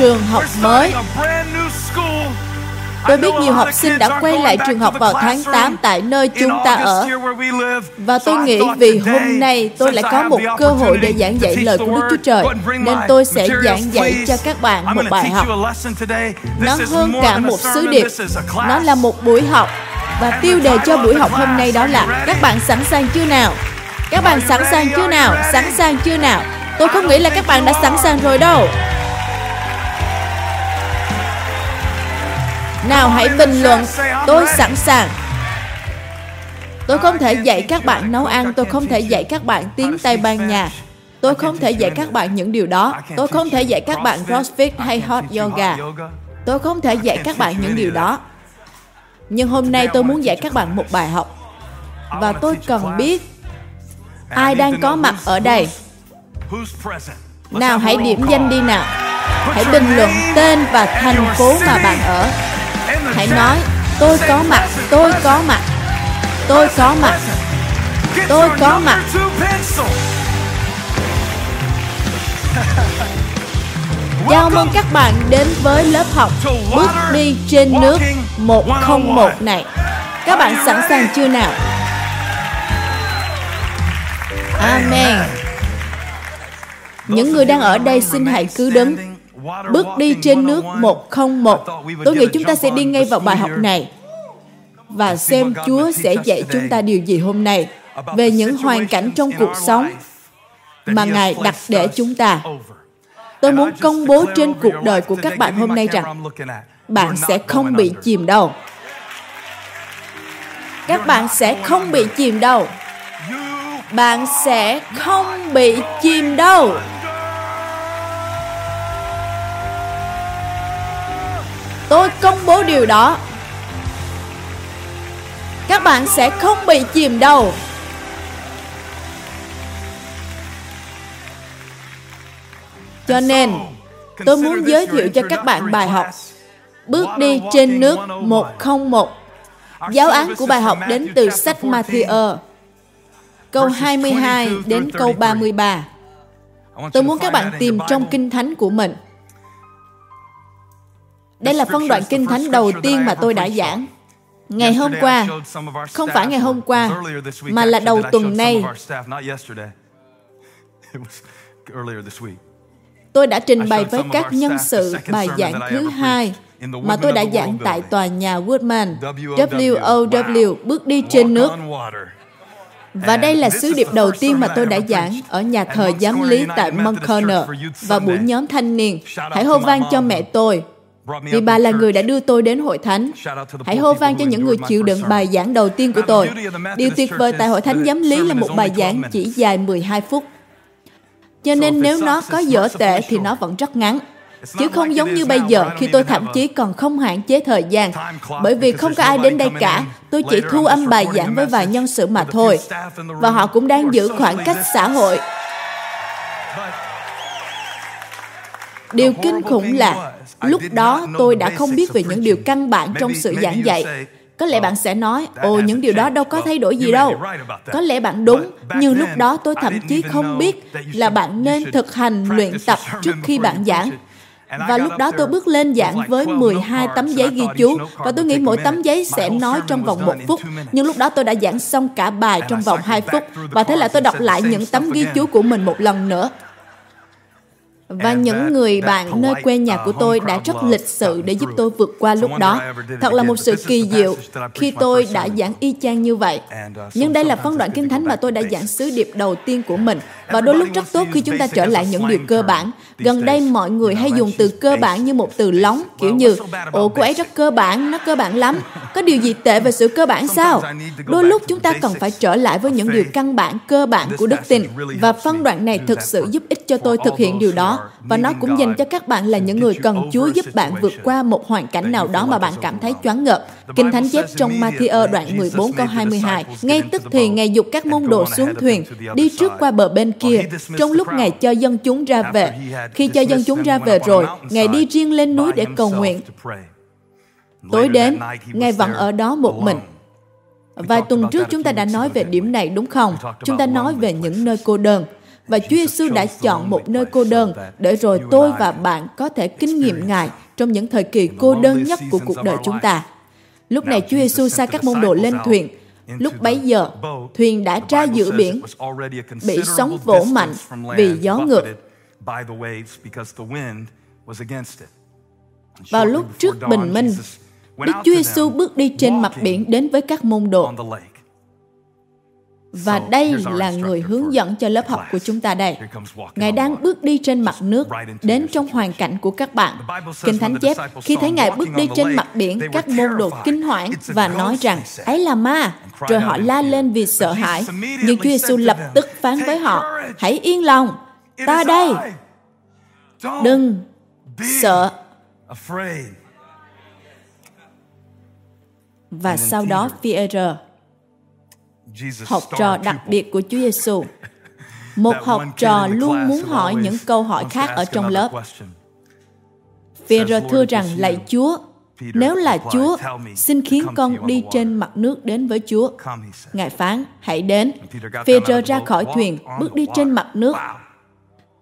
trường học mới. Tôi biết nhiều học sinh đã quay lại trường học vào tháng 8 tại nơi chúng ta ở. Và tôi nghĩ vì hôm nay tôi lại có một cơ hội để giảng dạy lời của Đức Chúa Trời, nên tôi sẽ giảng dạy cho các bạn một bài học. Nó hơn cả một sứ điệp. Nó là một buổi học. Và tiêu đề cho buổi học hôm nay đó là Các bạn sẵn sàng chưa nào? Các bạn sẵn sàng chưa nào? Sẵn sàng chưa nào? Tôi không nghĩ là các bạn đã sẵn sàng rồi đâu. Nào hãy bình luận. Tôi sẵn sàng. Tôi không thể dạy các bạn nấu ăn, Tôi không thể dạy các bạn tiếng Tây Ban Nha. Tôi không thể dạy các bạn những điều đó. Tôi không thể dạy các bạn CrossFit hay Hot Yoga. Tôi không thể dạy các bạn những điều đó. Nhưng hôm nay tôi muốn dạy các bạn một bài học. Và tôi cần biết Ai đang có mặt ở đây. Nào hãy điểm danh đi nào. Hãy bình luận tên và thành phố mà bạn ở. Hãy nói, Tôi có mặt, Tôi có mặt, Tôi có mặt, Tôi có mặt. Chào mừng các bạn đến với lớp học Bước đi trên nước 101 này. Các bạn sẵn sàng chưa nào? Amen. Những người đang ở đây xin hãy cứ đứng. Bước đi trên nước 101 Tôi nghĩ chúng ta sẽ đi ngay vào bài học này. Và xem Chúa sẽ dạy chúng ta điều gì hôm nay Về những hoàn cảnh trong cuộc sống Mà Ngài đặt để chúng ta. Tôi muốn công bố trên cuộc đời của các bạn hôm nay rằng Bạn sẽ không bị chìm đâu. Các bạn sẽ không bị chìm đâu. Bạn sẽ không bị chìm đâu Tôi công bố điều đó. Các bạn sẽ không bị chìm đâu Cho nên, Tôi muốn giới thiệu cho các bạn bài học. Bước đi trên nước 101 Giáo án của bài học đến từ sách Matthew. Câu 22 đến câu 33 Tôi muốn các bạn tìm trong kinh thánh của mình đây là phân đoạn kinh thánh đầu tiên mà tôi đã giảng. Ngày hôm qua, không phải ngày hôm qua, mà là đầu tuần nay, tôi đã trình bày với các nhân sự bài giảng thứ hai mà tôi đã giảng tại tòa nhà Woodman, WOW, bước đi trên nước. Và đây là sứ điệp đầu tiên mà tôi đã giảng ở nhà thờ giám lý tại Montclair và buổi nhóm thanh niên. Hãy hô vang cho mẹ tôi, vì bà là người đã đưa tôi đến hội thánh. Hãy hô vang cho những người chịu đựng bài giảng đầu tiên của tôi. Điều tuyệt vời tại hội thánh giám lý là một bài giảng chỉ dài 12 phút. Cho nên nếu nó có dở tệ thì nó vẫn rất ngắn. Chứ không giống như bây giờ khi tôi thậm chí còn không hạn chế thời gian. Bởi vì không có ai đến đây cả, tôi chỉ thu âm bài giảng với vài nhân sự mà thôi. Và họ cũng đang giữ khoảng cách xã hội. Điều kinh khủng là lúc đó tôi đã không biết về những điều căn bản trong sự giảng dạy. có lẽ bạn sẽ nói ồ những điều đó đâu có thay đổi gì đâu. có lẽ bạn đúng nhưng lúc đó tôi thậm chí không biết là bạn nên thực hành luyện tập trước khi bạn giảng. và lúc đó tôi bước lên giảng với 12 tấm giấy ghi chú. và tôi nghĩ mỗi tấm giấy sẽ nói trong vòng một phút. Nhưng lúc đó tôi đã giảng xong cả bài trong vòng 2 phút và thế là tôi đọc lại những tấm ghi chú của mình một lần nữa và những người bạn nơi quê nhà của tôi đã rất lịch sự để giúp tôi vượt qua lúc đó. Thật là một sự kỳ diệu khi tôi đã giảng y chang như vậy. Nhưng đây là phân đoạn kinh thánh mà tôi đã giảng sứ điệp đầu tiên của mình. Và đôi lúc rất tốt khi chúng ta trở lại những điều cơ bản. Gần đây mọi người hay dùng từ cơ bản như một từ lóng, kiểu như Ồ, cô ấy rất cơ bản, nó cơ bản lắm. Có điều gì tệ về sự cơ bản sao? Đôi lúc chúng ta cần phải trở lại với những điều căn bản, cơ bản của đức tin. Và phân đoạn này thực sự giúp ích cho tôi thực hiện điều đó và nó cũng dành cho các bạn là những người cần Chúa giúp bạn vượt qua một hoàn cảnh nào đó mà bạn cảm thấy choáng ngợp. Kinh Thánh chép trong Matthew đoạn 14 câu 22, ngay tức thì Ngài dục các môn đồ xuống thuyền, đi trước qua bờ bên kia, trong lúc Ngài cho dân chúng ra về. Khi cho dân chúng ra về rồi, Ngài đi riêng lên núi để cầu nguyện. Tối đến, Ngài vẫn ở đó một mình. Vài tuần trước chúng ta đã nói về điểm này đúng không? Chúng ta nói về những nơi cô đơn. Và Chúa Giêsu đã chọn một nơi cô đơn để rồi tôi và bạn có thể kinh nghiệm Ngài trong những thời kỳ cô đơn nhất của cuộc đời chúng ta. Lúc này Chúa Giêsu sai các môn đồ lên thuyền. Lúc bấy giờ, thuyền đã ra giữa biển, bị sóng vỗ mạnh vì gió ngược. Vào lúc trước bình minh, Đức Chúa Giêsu bước đi trên mặt biển đến với các môn đồ. Và đây là người hướng dẫn cho lớp học của chúng ta đây. Ngài đang bước đi trên mặt nước, đến trong hoàn cảnh của các bạn. Kinh Thánh chép, khi thấy Ngài bước đi trên mặt biển, các môn đồ kinh hoảng và nói rằng, ấy là ma. Rồi họ la lên vì sợ hãi. Nhưng Chúa Giêsu lập tức phán với họ, hãy yên lòng, ta đây. Đừng sợ. Và sau đó Phi-e-rơ học trò đặc biệt của Chúa Giêsu. Một học trò luôn muốn hỏi những câu hỏi khác ở trong lớp. Phi-e-rơ thưa rằng, lạy Chúa, nếu là Chúa, xin khiến con đi trên mặt nước đến với Chúa. Ngài phán, hãy đến. Phi-e-rơ ra khỏi thuyền, bước đi trên mặt nước.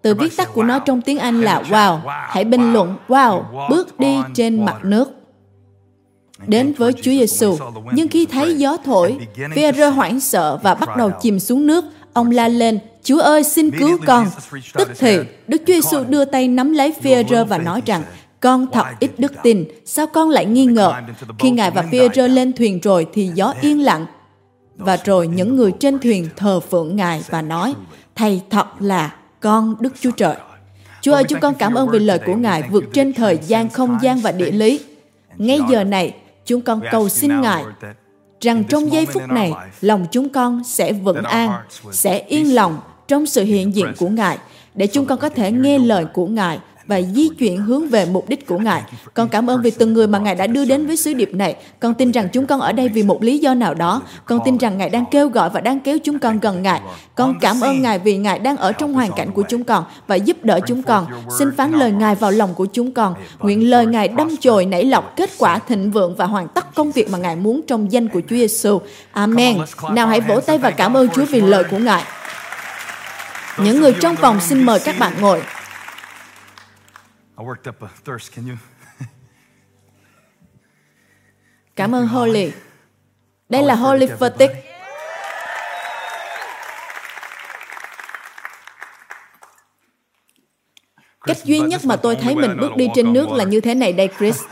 Từ viết tắt của nó trong tiếng Anh là wow. Hãy bình luận wow, bước đi trên mặt nước đến với Chúa Giêsu. Nhưng khi thấy gió thổi, Phi-e-rơ hoảng sợ và bắt đầu chìm xuống nước. Ông la lên, Chúa ơi xin cứu con. Tức thì, Đức Chúa Giêsu đưa tay nắm lấy Phi-e-rơ và nói rằng, con thật ít đức tin, sao con lại nghi ngờ? Khi Ngài và Phi-e-rơ lên thuyền rồi thì gió yên lặng. Và rồi những người trên thuyền thờ phượng Ngài và nói, Thầy thật là con Đức Chúa Trời. Chúa ơi, chúng con cảm ơn vì lời của Ngài vượt trên thời gian, không gian và địa lý. Ngay giờ này, chúng con cầu xin Ngài rằng trong giây phút này, lòng chúng con sẽ vững an, sẽ yên lòng trong sự hiện diện của Ngài, để chúng con có thể nghe lời của Ngài và di chuyển hướng về mục đích của Ngài. Con cảm ơn vì từng người mà Ngài đã đưa đến với sứ điệp này. Con tin rằng chúng con ở đây vì một lý do nào đó. Con tin rằng Ngài đang kêu gọi và đang kéo chúng con gần Ngài. Con cảm ơn Ngài vì Ngài đang ở trong hoàn cảnh của chúng con và giúp đỡ chúng con. Xin phán lời Ngài vào lòng của chúng con. Nguyện lời Ngài đâm chồi, nảy lọc kết quả thịnh vượng và hoàn tất công việc mà Ngài muốn trong danh của Chúa Giêsu. Amen. Nào hãy vỗ tay và cảm ơn Chúa vì lời của Ngài. Những người trong phòng xin mời các bạn ngồi. I worked up a thirst. Can you? Cảm ơn Holy. Đây là Holy Fatigue. Cách duy nhất mà tôi thấy mình bước đi trên nước là như thế này đây, Chris.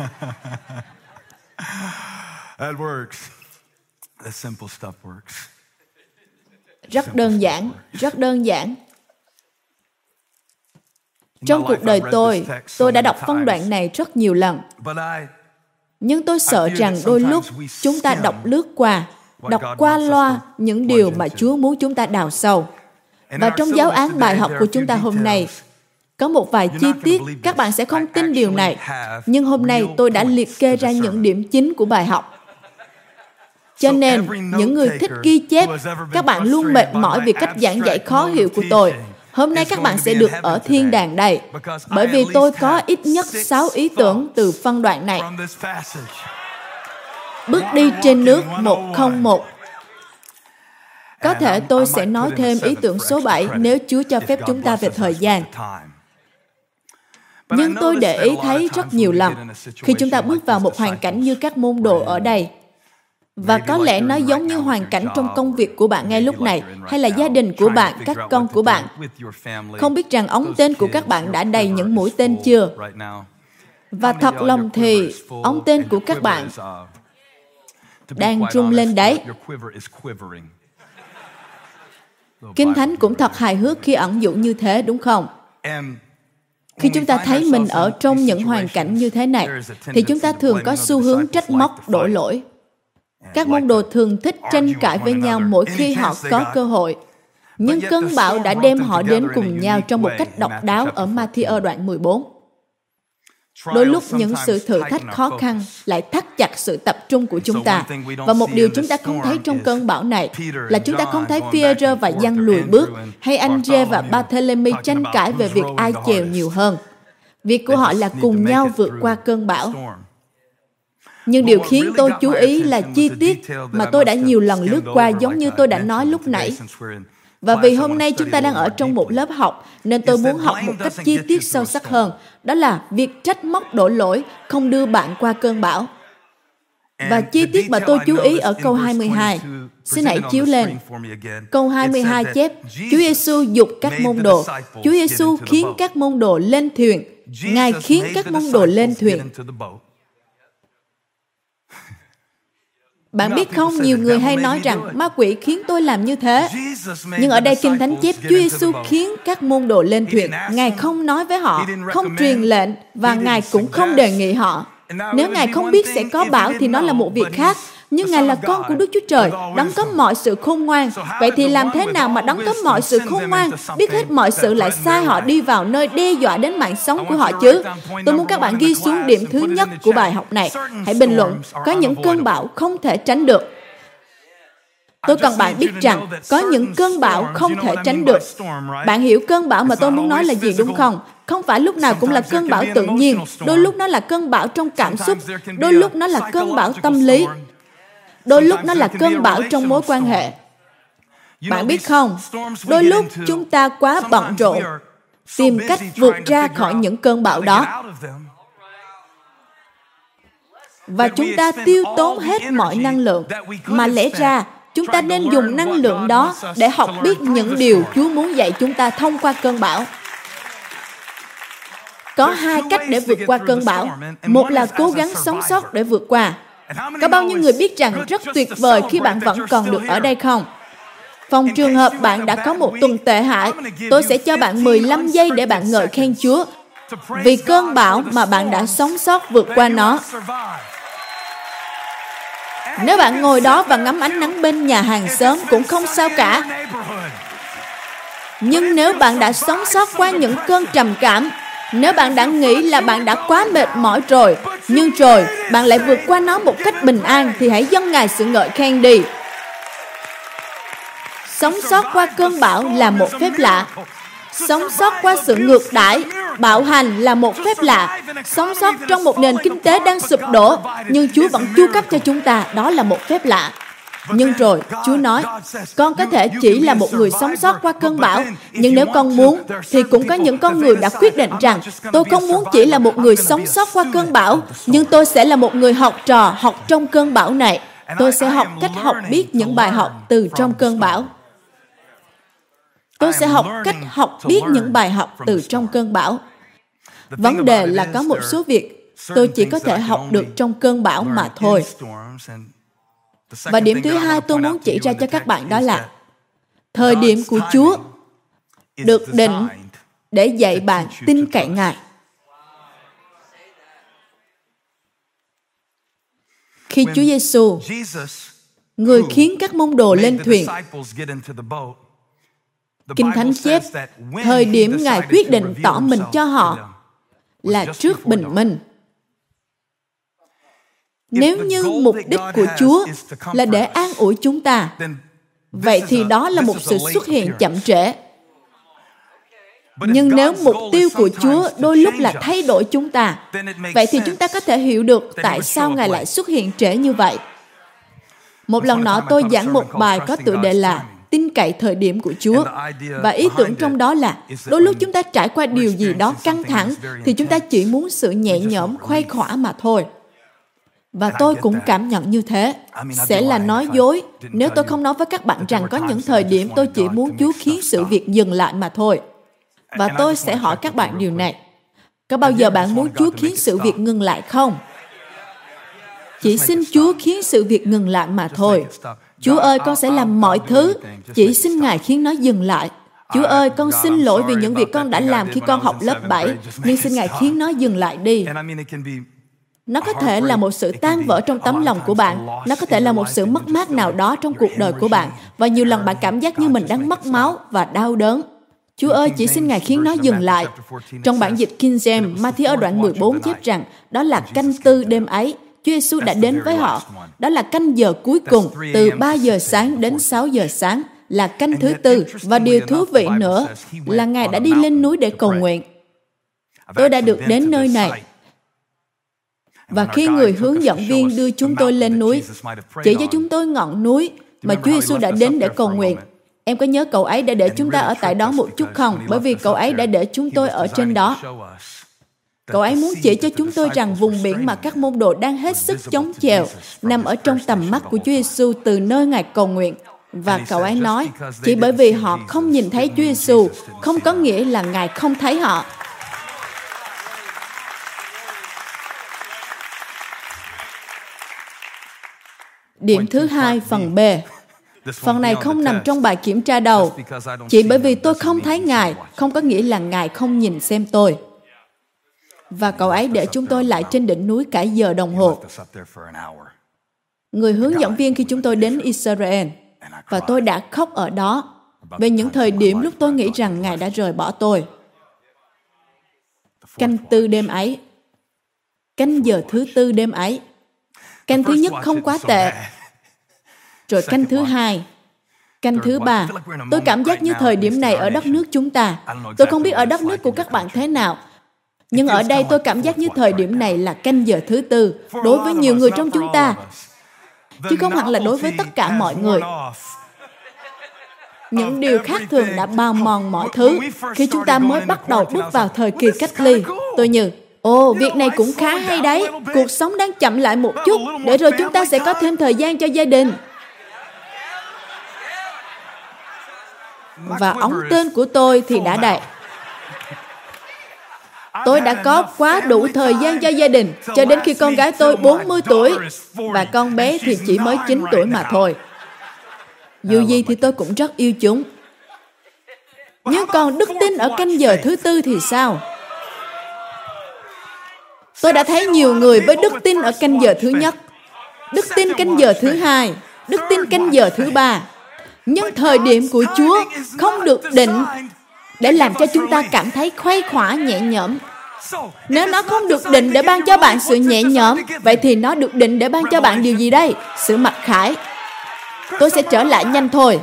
Rất đơn giản, rất đơn giản. Trong cuộc đời tôi, tôi đã đọc phân đoạn này rất nhiều lần. Nhưng tôi sợ rằng đôi lúc chúng ta đọc lướt qua, đọc qua loa những điều mà Chúa muốn chúng ta đào sâu. Và trong giáo án bài học của chúng ta hôm nay, có một vài chi tiết các bạn sẽ không tin điều này, nhưng hôm nay tôi đã liệt kê ra những điểm chính của bài học. Cho nên, những người thích ghi chép, các bạn luôn mệt mỏi vì cách giảng dạy khó hiểu của tôi. Hôm nay các bạn sẽ được ở thiên đàng đây, bởi vì tôi có ít nhất 6 ý tưởng từ phân đoạn này. Bước đi trên nước 101 Có thể tôi sẽ nói thêm ý tưởng số 7 nếu Chúa cho phép chúng ta về thời gian. Nhưng tôi để ý thấy rất nhiều lần, khi chúng ta bước vào một hoàn cảnh như các môn đồ ở đây, và có lẽ nó giống như hoàn cảnh trong công việc của bạn ngay lúc này hay là gia đình của bạn các con của bạn. không biết rằng ống tên của các bạn đã đầy những mũi tên chưa? và thật lòng thì ống tên của các bạn đang rung lên đấy. kinh thánh cũng thật hài hước khi ẩn dụ như thế đúng không? khi chúng ta thấy mình ở trong những hoàn cảnh như thế này thì chúng ta thường có xu hướng trách móc đổ lỗi các môn đồ thường thích tranh cãi với nhau mỗi khi họ có cơ hội. Nhưng cơn bão đã đem họ đến cùng nhau trong một cách độc đáo ở Matthew đoạn 14. Đôi lúc những sự thử thách khó khăn lại thắt chặt sự tập trung của chúng ta. Và một điều chúng ta không thấy trong cơn bão này là chúng ta không thấy Phi-e-rơ và Giăng lùi bước hay anh Rê và Barthélemy tranh cãi về việc ai chèo nhiều hơn. Việc của họ là cùng nhau vượt qua cơn bão. Nhưng điều khiến tôi chú ý là chi tiết mà tôi đã nhiều lần lướt qua giống như tôi đã nói lúc nãy. Và vì hôm nay chúng ta đang ở trong một lớp học, nên tôi muốn học một cách chi tiết sâu sắc hơn. Đó là việc trách móc đổ lỗi không đưa bạn qua cơn bão. Và chi tiết mà tôi chú ý ở câu 22. Xin hãy chiếu lên. Câu 22 chép, Chúa Giêsu dục các môn đồ. Chúa Giêsu khiến các môn đồ lên thuyền. Ngài khiến các môn đồ lên thuyền. Bạn biết không, nhiều người hay nói rằng ma quỷ khiến tôi làm như thế. Nhưng ở đây Kinh Thánh chép Chúa Giêsu khiến các môn đồ lên thuyền. Ngài không nói với họ, không truyền lệnh và Ngài cũng không đề nghị họ. Nếu Ngài không biết sẽ có bão thì nó là một việc khác. Nhưng Ngài là con của Đức Chúa Trời, đấng có mọi sự khôn ngoan. Vậy thì làm thế nào mà đấng có mọi sự khôn ngoan, biết hết mọi sự lại sai họ đi vào nơi đe dọa đến mạng sống của họ chứ? Tôi muốn các bạn ghi xuống điểm thứ nhất của bài học này. Hãy bình luận, có những cơn bão không thể tránh được. Tôi cần bạn biết rằng có những cơn bão không thể tránh được. Bạn hiểu cơn bão mà tôi muốn nói là gì đúng không? Không phải lúc nào cũng là cơn bão tự nhiên, đôi lúc nó là cơn bão trong cảm xúc, đôi lúc nó là cơn bão tâm lý, đôi lúc nó là cơn bão trong mối quan hệ. Bạn biết không, đôi lúc chúng ta quá bận rộn tìm cách vượt ra khỏi những cơn bão đó. và chúng ta tiêu tốn hết mọi năng lượng mà lẽ ra chúng ta nên dùng năng lượng đó để học biết những điều chúa muốn dạy chúng ta thông qua cơn bão. Có hai cách để vượt qua cơn bão. một là cố gắng sống sót để vượt qua có bao nhiêu người biết rằng rất tuyệt vời khi bạn vẫn còn được ở đây không? Phòng trường hợp bạn đã có một tuần tệ hại, tôi sẽ cho bạn 15 giây để bạn ngợi khen Chúa. vì cơn bão mà bạn đã sống sót vượt qua nó. Nếu bạn ngồi đó và ngắm ánh nắng bên nhà hàng xóm cũng không sao cả. Nhưng nếu bạn đã sống sót qua những cơn trầm cảm, nếu bạn đã nghĩ là bạn đã quá mệt mỏi rồi, nhưng rồi bạn lại vượt qua nó một cách bình an thì hãy dâng Ngài sự ngợi khen đi. Sống sót qua cơn bão là một phép lạ. Sống sót qua sự ngược đãi, bạo hành là một phép lạ. Sống sót trong một nền kinh tế đang sụp đổ, nhưng Chúa vẫn chu cấp cho chúng ta, đó là một phép lạ. Nhưng rồi, Chúa nói, con có thể chỉ là một người sống sót qua cơn bão, nhưng nếu con muốn, thì cũng có những con người đã quyết định rằng, tôi không muốn chỉ là một người sống sót qua cơn bão, nhưng tôi sẽ là một người học trò học trong cơn bão này. Tôi sẽ học cách học biết những bài học từ trong cơn bão. Tôi sẽ học cách học biết những bài học từ trong cơn bão. Vấn đề là có một số việc tôi chỉ có thể học được trong cơn bão mà thôi. Và điểm thứ hai tôi muốn chỉ ra cho các bạn đó là thời điểm của Chúa được định để dạy bạn tin cậy Ngài. Khi Chúa Giêsu, người khiến các môn đồ lên thuyền, Kinh Thánh chép, thời điểm Ngài quyết định tỏ mình cho họ là trước bình minh. Nếu như mục đích của Chúa là để an ủi chúng ta, vậy thì đó là một sự xuất hiện chậm trễ. Nhưng nếu mục tiêu của Chúa đôi lúc là thay đổi chúng ta, vậy thì chúng ta có thể hiểu được tại sao Ngài lại xuất hiện trễ như vậy. Một lần nọ tôi giảng một bài có tựa đề là tin cậy thời điểm của Chúa. Và ý tưởng trong đó là đôi lúc chúng ta trải qua điều gì đó căng thẳng thì chúng ta chỉ muốn sự nhẹ nhõm, khoai khỏa mà thôi. Và tôi cũng cảm nhận như thế. Sẽ là nói dối. Nếu tôi không nói với các bạn rằng có những thời điểm tôi chỉ muốn Chúa khiến sự việc dừng lại mà thôi. Và tôi sẽ hỏi các bạn điều này. Có bao giờ bạn muốn Chúa khiến sự việc ngừng lại không? Chỉ xin Chúa khiến sự việc ngừng lại mà thôi. Chúa ơi, con sẽ làm mọi thứ, chỉ xin Ngài khiến nó dừng lại. Chúa ơi, con xin lỗi vì những việc con đã làm khi con học lớp 7, nhưng xin Ngài khiến nó dừng lại đi. Nó có thể là một sự tan vỡ trong tấm lòng của bạn. Nó có thể là một sự mất mát nào đó trong cuộc đời của bạn. Và nhiều lần bạn cảm giác như mình đang mất máu và đau đớn. Chúa ơi, chỉ xin Ngài khiến nó dừng lại. Trong bản dịch King James, Matthew ở đoạn 14 chép rằng, đó là canh tư đêm ấy, Chúa Giêsu đã đến với họ. Đó là canh giờ cuối cùng, từ 3 giờ sáng đến 6 giờ sáng, là canh thứ tư. Và điều thú vị nữa là Ngài đã đi lên núi để cầu nguyện. Tôi đã được đến nơi này. Và khi người hướng dẫn viên đưa chúng tôi lên núi, chỉ cho chúng tôi ngọn núi mà Chúa Giêsu đã đến để cầu nguyện, Em có nhớ cậu ấy đã để chúng ta ở tại đó một chút không? Bởi vì cậu ấy đã để chúng tôi ở trên đó. Cậu ấy muốn chỉ cho chúng tôi rằng vùng biển mà các môn đồ đang hết sức chống chèo nằm ở trong tầm mắt của Chúa Giêsu từ nơi Ngài cầu nguyện. Và cậu ấy nói, chỉ bởi vì họ không nhìn thấy Chúa Giêsu, không có nghĩa là Ngài không thấy họ. Điểm thứ hai, phần B. Phần này không nằm trong bài kiểm tra đầu. Chỉ bởi vì tôi không thấy Ngài, không có nghĩa là Ngài không nhìn xem tôi. Và cậu ấy để chúng tôi lại trên đỉnh núi cả giờ đồng hồ. Người hướng dẫn viên khi chúng tôi đến Israel. Và tôi đã khóc ở đó về những thời điểm lúc tôi nghĩ rằng Ngài đã rời bỏ tôi. Canh tư đêm ấy. Canh giờ thứ tư đêm ấy. Canh thứ nhất không quá tệ. Rồi canh thứ hai. Canh thứ ba. Tôi cảm giác như thời điểm này ở đất nước chúng ta. Tôi không biết ở đất nước của các bạn thế nào. Nhưng ở đây tôi cảm giác như thời điểm này là canh giờ thứ tư đối với nhiều người trong chúng ta. Chứ không hẳn là đối với tất cả mọi người. những điều khác thường đã bao mòn mọi thứ. khi chúng ta mới bắt đầu bước vào thời kỳ cách ly tôi như ồ việc này cũng khá hay đấy. cuộc sống đang chậm lại một chút. để rồi chúng ta sẽ có thêm thời gian cho gia đình và ống tên của tôi thì đã đầy Tôi đã có quá đủ thời gian cho gia đình. cho đến khi con gái tôi 40 tuổi và con bé thì chỉ mới 9 tuổi mà thôi. Dù gì thì tôi cũng rất yêu chúng. Nhưng còn đức tin ở canh giờ thứ tư thì sao? Tôi đã thấy nhiều người với đức tin ở canh giờ thứ nhất, đức tin canh giờ thứ hai, đức tin canh giờ thứ ba. Nhưng thời điểm của Chúa không được định để làm cho chúng ta cảm thấy khuây khỏa nhẹ nhõm. Nếu nó không được định để ban cho bạn sự nhẹ nhõm, vậy thì nó được định để ban cho bạn điều gì đây? Sự mặc khải. Tôi sẽ trở lại nhanh thôi.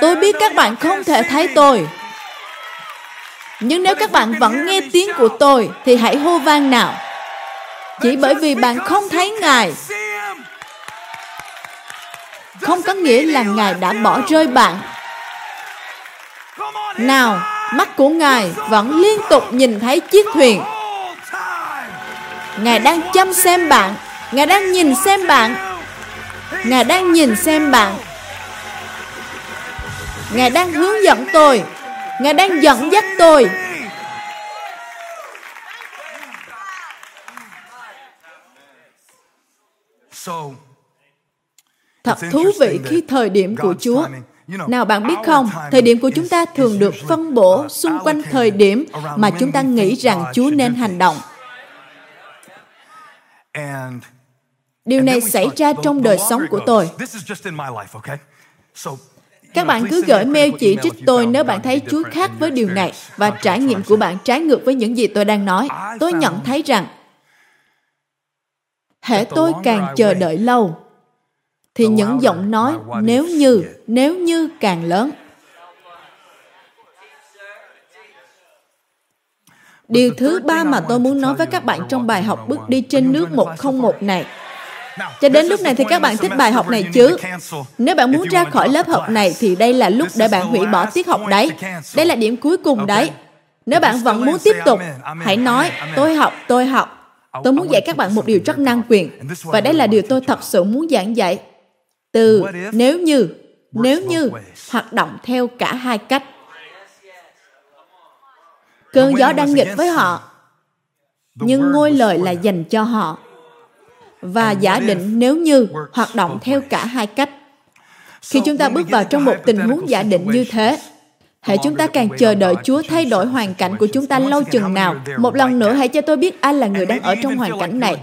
Tôi biết các bạn không thể thấy tôi. Nhưng nếu các bạn vẫn nghe tiếng của tôi thì hãy hô vang nào. Chỉ bởi vì bạn không thấy Ngài không có nghĩa là Ngài đã bỏ rơi bạn. Nào, mắt của Ngài vẫn liên tục nhìn thấy chiếc thuyền. Ngài đang chăm xem bạn. Ngài đang nhìn xem bạn. Ngài đang nhìn xem bạn. Ngài đang hướng dẫn tôi. Ngài đang dẫn dắt tôi. Thật thú vị khi thời điểm của Chúa nào bạn biết không, thời điểm của chúng ta thường được phân bổ xung quanh thời điểm mà chúng ta nghĩ rằng Chúa nên hành động. Điều này xảy ra trong đời sống của tôi. Các bạn cứ gửi mail chỉ trích tôi nếu bạn thấy Chúa khác với điều này và trải nghiệm của bạn trái ngược với những gì tôi đang nói. Tôi nhận thấy rằng hệ tôi càng chờ đợi lâu thì những giọng nói nếu như, nếu như càng lớn. Điều thứ ba mà tôi muốn nói với các bạn trong bài học bước đi trên nước 101 này. Cho đến lúc này thì các bạn thích bài học này chứ? Nếu bạn muốn ra khỏi lớp học này thì đây là lúc để bạn hủy bỏ tiết học đấy. Đây là điểm cuối cùng đấy. Nếu bạn vẫn muốn tiếp tục, hãy nói, tôi học, tôi học. Tôi muốn dạy các bạn một điều rất năng quyền. Và đây là điều tôi thật sự muốn giảng dạy. Từ nếu như nếu như hoạt động theo cả hai cách. Cơn gió đang nghịch với họ nhưng ngôi lời là dành cho họ và giả định nếu như hoạt động theo cả hai cách. Khi chúng ta bước vào trong một tình huống giả định như thế Hãy chúng ta càng chờ đợi Chúa thay đổi hoàn cảnh của chúng ta lâu chừng nào. Một lần nữa hãy cho tôi biết ai là người đang ở trong hoàn cảnh này.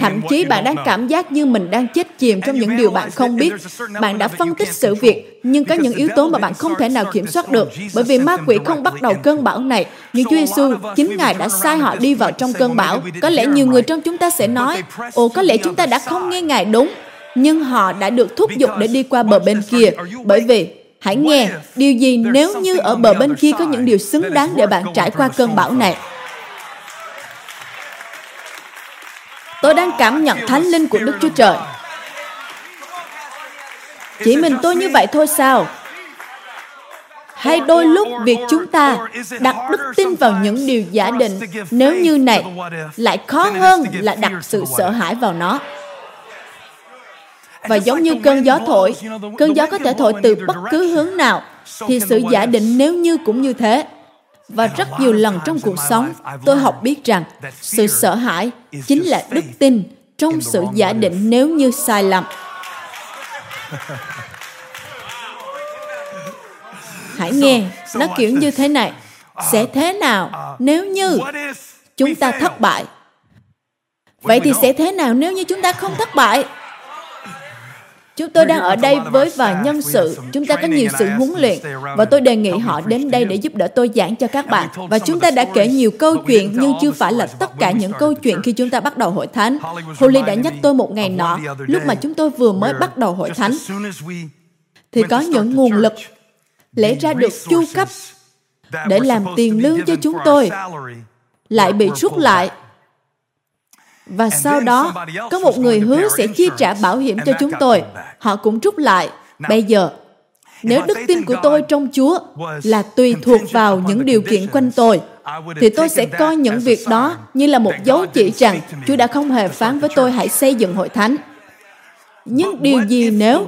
Thậm chí bạn đang cảm giác như mình đang chết chìm trong những điều bạn không biết. Bạn đã phân tích sự việc, nhưng có những yếu tố mà bạn không thể nào kiểm soát được. Bởi vì ma quỷ không bắt đầu cơn bão này. Nhưng Chúa Giêsu chính Ngài đã sai họ đi vào trong cơn bão. Có lẽ nhiều người trong chúng ta sẽ nói, Ồ, có lẽ chúng ta đã không nghe Ngài đúng. Nhưng họ đã được thúc giục để đi qua bờ bên kia. Bởi vì Hãy nghe, điều gì nếu như ở bờ bên kia có những điều xứng đáng để bạn trải qua cơn bão này? Tôi đang cảm nhận thánh linh của Đức Chúa Trời. Chỉ mình tôi như vậy thôi sao? Hay đôi lúc việc chúng ta đặt đức tin vào những điều giả định nếu như này lại khó hơn là đặt sự sợ hãi vào nó. Và giống như cơn gió thổi, cơn gió có thể thổi từ bất cứ hướng nào, thì sự giả định nếu như cũng như thế. Và rất nhiều lần trong cuộc sống, tôi học biết rằng sự sợ hãi chính là đức tin trong sự giả định nếu như sai lầm. Hãy nghe, nó kiểu như thế này. Sẽ thế nào nếu như chúng ta thất bại? Vậy thì sẽ thế nào nếu như chúng ta không thất bại? Chúng tôi đang ở đây với vài nhân sự. Chúng ta có nhiều sự huấn luyện và tôi đề nghị họ đến đây để giúp đỡ tôi giảng cho các bạn. Và chúng ta đã kể nhiều câu chuyện nhưng chưa phải là tất cả những câu chuyện khi chúng ta bắt đầu hội thánh. Holly đã nhắc tôi một ngày nọ, lúc mà chúng tôi vừa mới bắt đầu hội thánh, thì có những nguồn lực lẽ ra được chu cấp để làm tiền lương cho chúng tôi lại bị rút lại và sau đó có một người hứa sẽ chi trả bảo hiểm cho chúng tôi. họ cũng rút lại. Bây giờ nếu đức tin của tôi trong chúa là tùy thuộc vào những điều kiện quanh tôi thì tôi sẽ coi những việc đó như là một dấu chỉ rằng chúa đã không hề phán với tôi hãy xây dựng hội thánh. Nhưng điều gì nếu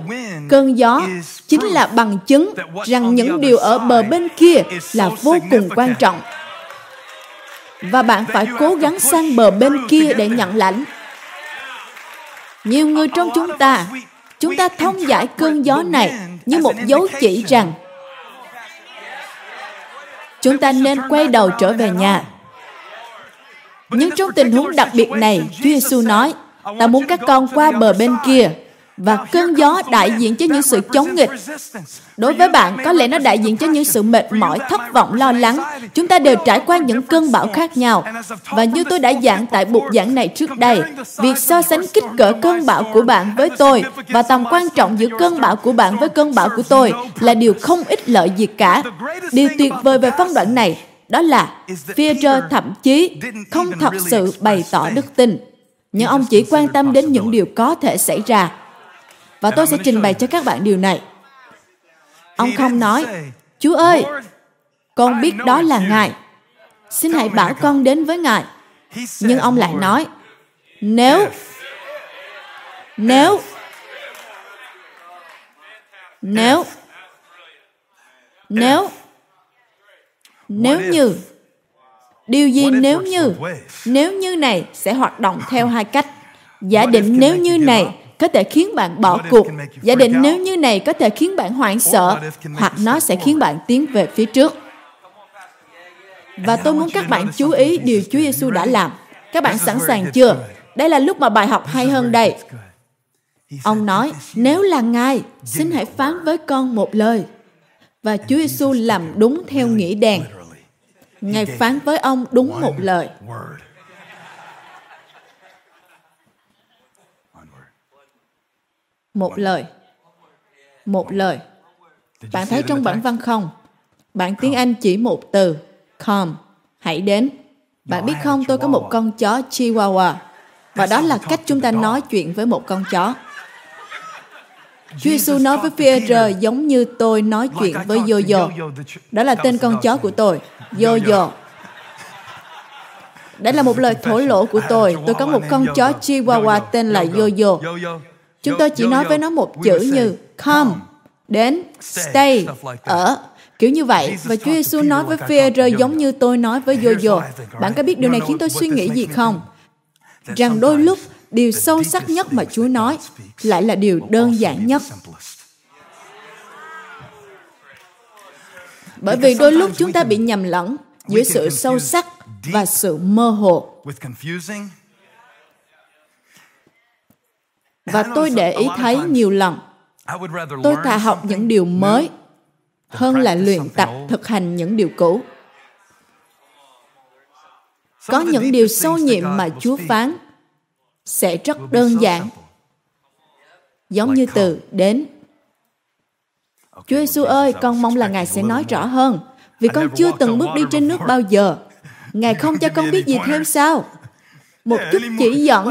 cơn gió chính là bằng chứng rằng những điều ở bờ bên kia là vô cùng quan trọng và bạn phải cố gắng sang bờ bên kia để nhận lãnh. Nhiều người trong chúng ta chúng ta thông giải cơn gió này như một dấu chỉ rằng chúng ta nên quay đầu trở về nhà. Nhưng trong tình huống đặc biệt này, Chúa Giêsu nói, ta muốn các con qua bờ bên kia và cơn gió đại diện cho những sự chống nghịch. Đối với bạn, có lẽ nó đại diện cho những sự mệt mỏi, thất vọng, lo lắng. Chúng ta đều trải qua những cơn bão khác nhau. Và như tôi đã giảng tại buộc giảng này trước đây, việc so sánh kích cỡ cơn bão của bạn với tôi và tầm quan trọng giữa cơn bão của bạn với cơn bão của tôi là điều không ích lợi gì cả. Điều tuyệt vời về phân đoạn này đó là Führer thậm chí không thật sự bày tỏ đức tin. Nhưng ông chỉ quan tâm đến những điều có thể xảy ra và tôi sẽ trình bày cho các bạn điều này. Ông không nói, Chúa ơi, con biết đó là Ngài. Xin hãy bảo con đến với Ngài. Nhưng ông lại nói, nếu, nếu, nếu, nếu, nếu như, điều gì nếu như, nếu như này sẽ hoạt động theo hai cách. Giả định nếu như này có thể khiến bạn bỏ cuộc. Giả định nếu như này có thể khiến bạn hoảng sợ, hoặc nó sẽ khiến bạn tiến về phía trước. Và tôi muốn các bạn chú ý điều Chúa Giêsu đã làm. Các bạn sẵn sàng chưa? Đây là lúc mà bài học hay hơn đây. Ông nói, nếu là Ngài, xin hãy phán với con một lời. Và Chúa Giêsu làm đúng theo nghĩa đèn. Ngài phán với ông đúng một lời. Một lời. Một lời. Bạn thấy trong bản văn không? Bạn tiếng anh chỉ một từ come. Hãy đến. Bạn biết không? Tôi có một con chó chihuahua. Và đó là cách chúng ta nói chuyện với một con chó. Chúa Giêsu nói với Peter giống như tôi nói chuyện với Yo-Yo. Đó là tên con chó của tôi, Yo-Yo. Đó là một lời thổ lộ của tôi. Tôi có một con chó Chihuahua tên là Yo-Yo. Chúng tôi chỉ nói với nó một chữ như come, đến, stay, ở, kiểu như vậy. Và Chúa Giêsu nói với Phi-e-rơ giống như tôi nói với Yo-Yo. Bạn có biết điều này khiến tôi suy nghĩ gì không? Rằng đôi lúc điều sâu sắc nhất mà Chúa nói lại là điều đơn giản nhất. Bởi vì đôi lúc chúng ta bị nhầm lẫn giữa sự sâu sắc và sự mơ hồ. Và tôi để ý thấy nhiều lần, tôi thà học những điều mới hơn là luyện tập thực hành những điều cũ. Có những điều sâu nhiệm mà Chúa phán sẽ rất đơn giản, giống như từ đến. Chúa Giêsu ơi, con mong là Ngài sẽ nói rõ hơn, vì con chưa từng bước đi trên nước bao giờ. Ngài không cho con biết gì thêm sao? một chút chỉ dẫn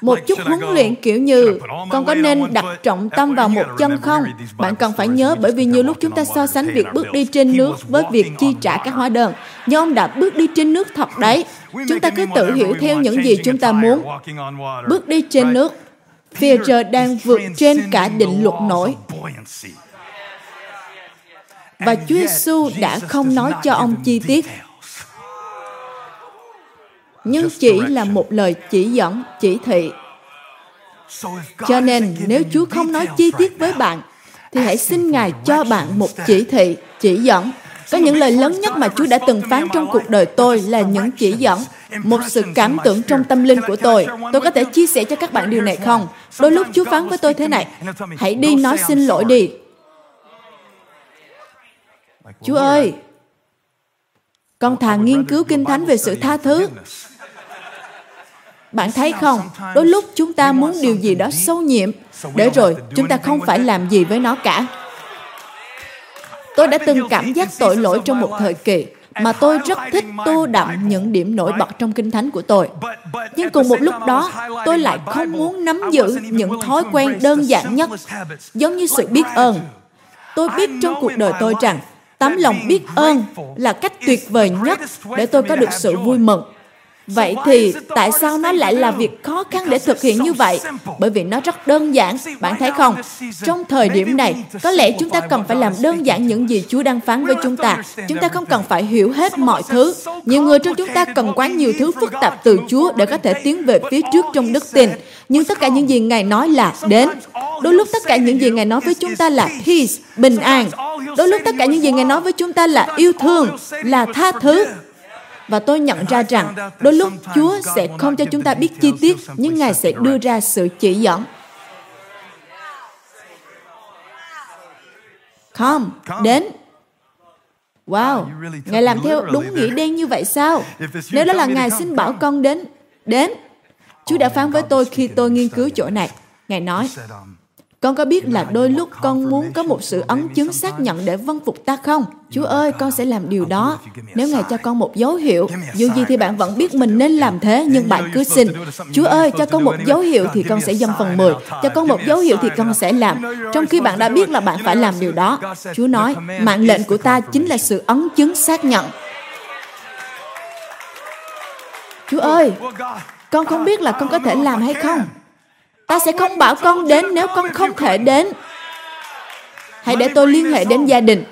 một chút huấn luyện kiểu như con có nên đặt trọng tâm vào một chân không? bạn cần phải nhớ bởi vì nhiều lúc chúng ta so sánh việc bước đi trên nước với việc chi trả các hóa đơn. Nhưng ông đã bước đi trên nước thật đấy chúng ta cứ tự hiểu theo những gì chúng ta muốn. bước đi trên nước. Führer đang vượt trên cả định luật nổi. và Chúa Giêsu đã không nói cho ông chi tiết nhưng chỉ là một lời chỉ dẫn, chỉ thị. Cho nên nếu Chúa không nói chi tiết với bạn, thì hãy xin Ngài cho bạn một chỉ thị, chỉ dẫn. Có những lời lớn nhất mà Chúa đã từng phán trong cuộc đời tôi là những chỉ dẫn, một sự cảm tưởng trong tâm linh của tôi. Tôi có thể chia sẻ cho các bạn điều này không? Đôi lúc Chúa phán với tôi thế này, hãy đi nói xin lỗi đi. Chúa ơi, con thà nghiên cứu kinh thánh về sự tha thứ bạn thấy không? đôi lúc chúng ta muốn điều gì đó sâu nhiệm. để rồi chúng ta không phải làm gì với nó cả. Tôi đã từng cảm giác tội lỗi trong một thời kỳ mà tôi rất thích tô đậm những điểm nổi bật trong kinh thánh của tôi. Nhưng cùng một lúc đó, tôi lại không muốn nắm giữ những thói quen đơn giản nhất, giống như sự biết ơn. Tôi biết trong cuộc đời tôi rằng tấm lòng biết ơn là cách tuyệt vời nhất để tôi có được sự vui mừng Vậy thì tại sao nó lại là việc khó khăn để thực hiện như vậy? Bởi vì nó rất đơn giản. Bạn thấy không? Trong thời điểm này, có lẽ chúng ta cần phải làm đơn giản những gì Chúa đang phán với chúng ta. Chúng ta không cần phải hiểu hết mọi thứ. Nhiều người trong chúng ta cần quá nhiều thứ phức tạp từ Chúa để có thể tiến về phía trước trong đức tin. Nhưng tất cả những gì Ngài nói là đến. Đôi lúc tất cả những gì Ngài nói với chúng ta là peace, bình an. Đôi lúc tất cả những gì Ngài nói với chúng ta là yêu thương, là tha thứ, và tôi nhận ra rằng đôi lúc Chúa sẽ không cho chúng ta biết chi tiết, nhưng Ngài sẽ đưa ra sự chỉ dẫn. Come đến. Wow, Ngài làm theo đúng nghĩa đen như vậy sao? Nếu đó là Ngài xin bảo con đến, đến. Chúa đã phán với tôi khi tôi nghiên cứu chỗ này. Ngài nói, con có biết là đôi lúc con muốn có một sự ấn chứng xác nhận để vâng phục ta không? Chúa ơi, con sẽ làm điều đó. Nếu Ngài cho con một dấu hiệu, dù gì thì bạn vẫn biết mình nên làm thế, nhưng bạn cứ xin. Chúa ơi, cho con một dấu hiệu thì con sẽ dâng phần 10. Cho con một dấu hiệu thì con sẽ làm. Trong khi bạn đã biết là bạn phải làm điều đó. Chúa nói, mạng lệnh của ta chính là sự ấn chứng xác nhận. Chúa ơi, con không biết là con có thể làm hay không ta sẽ không bảo con đến nếu con không thể đến. Hãy để tôi liên hệ đến gia đình.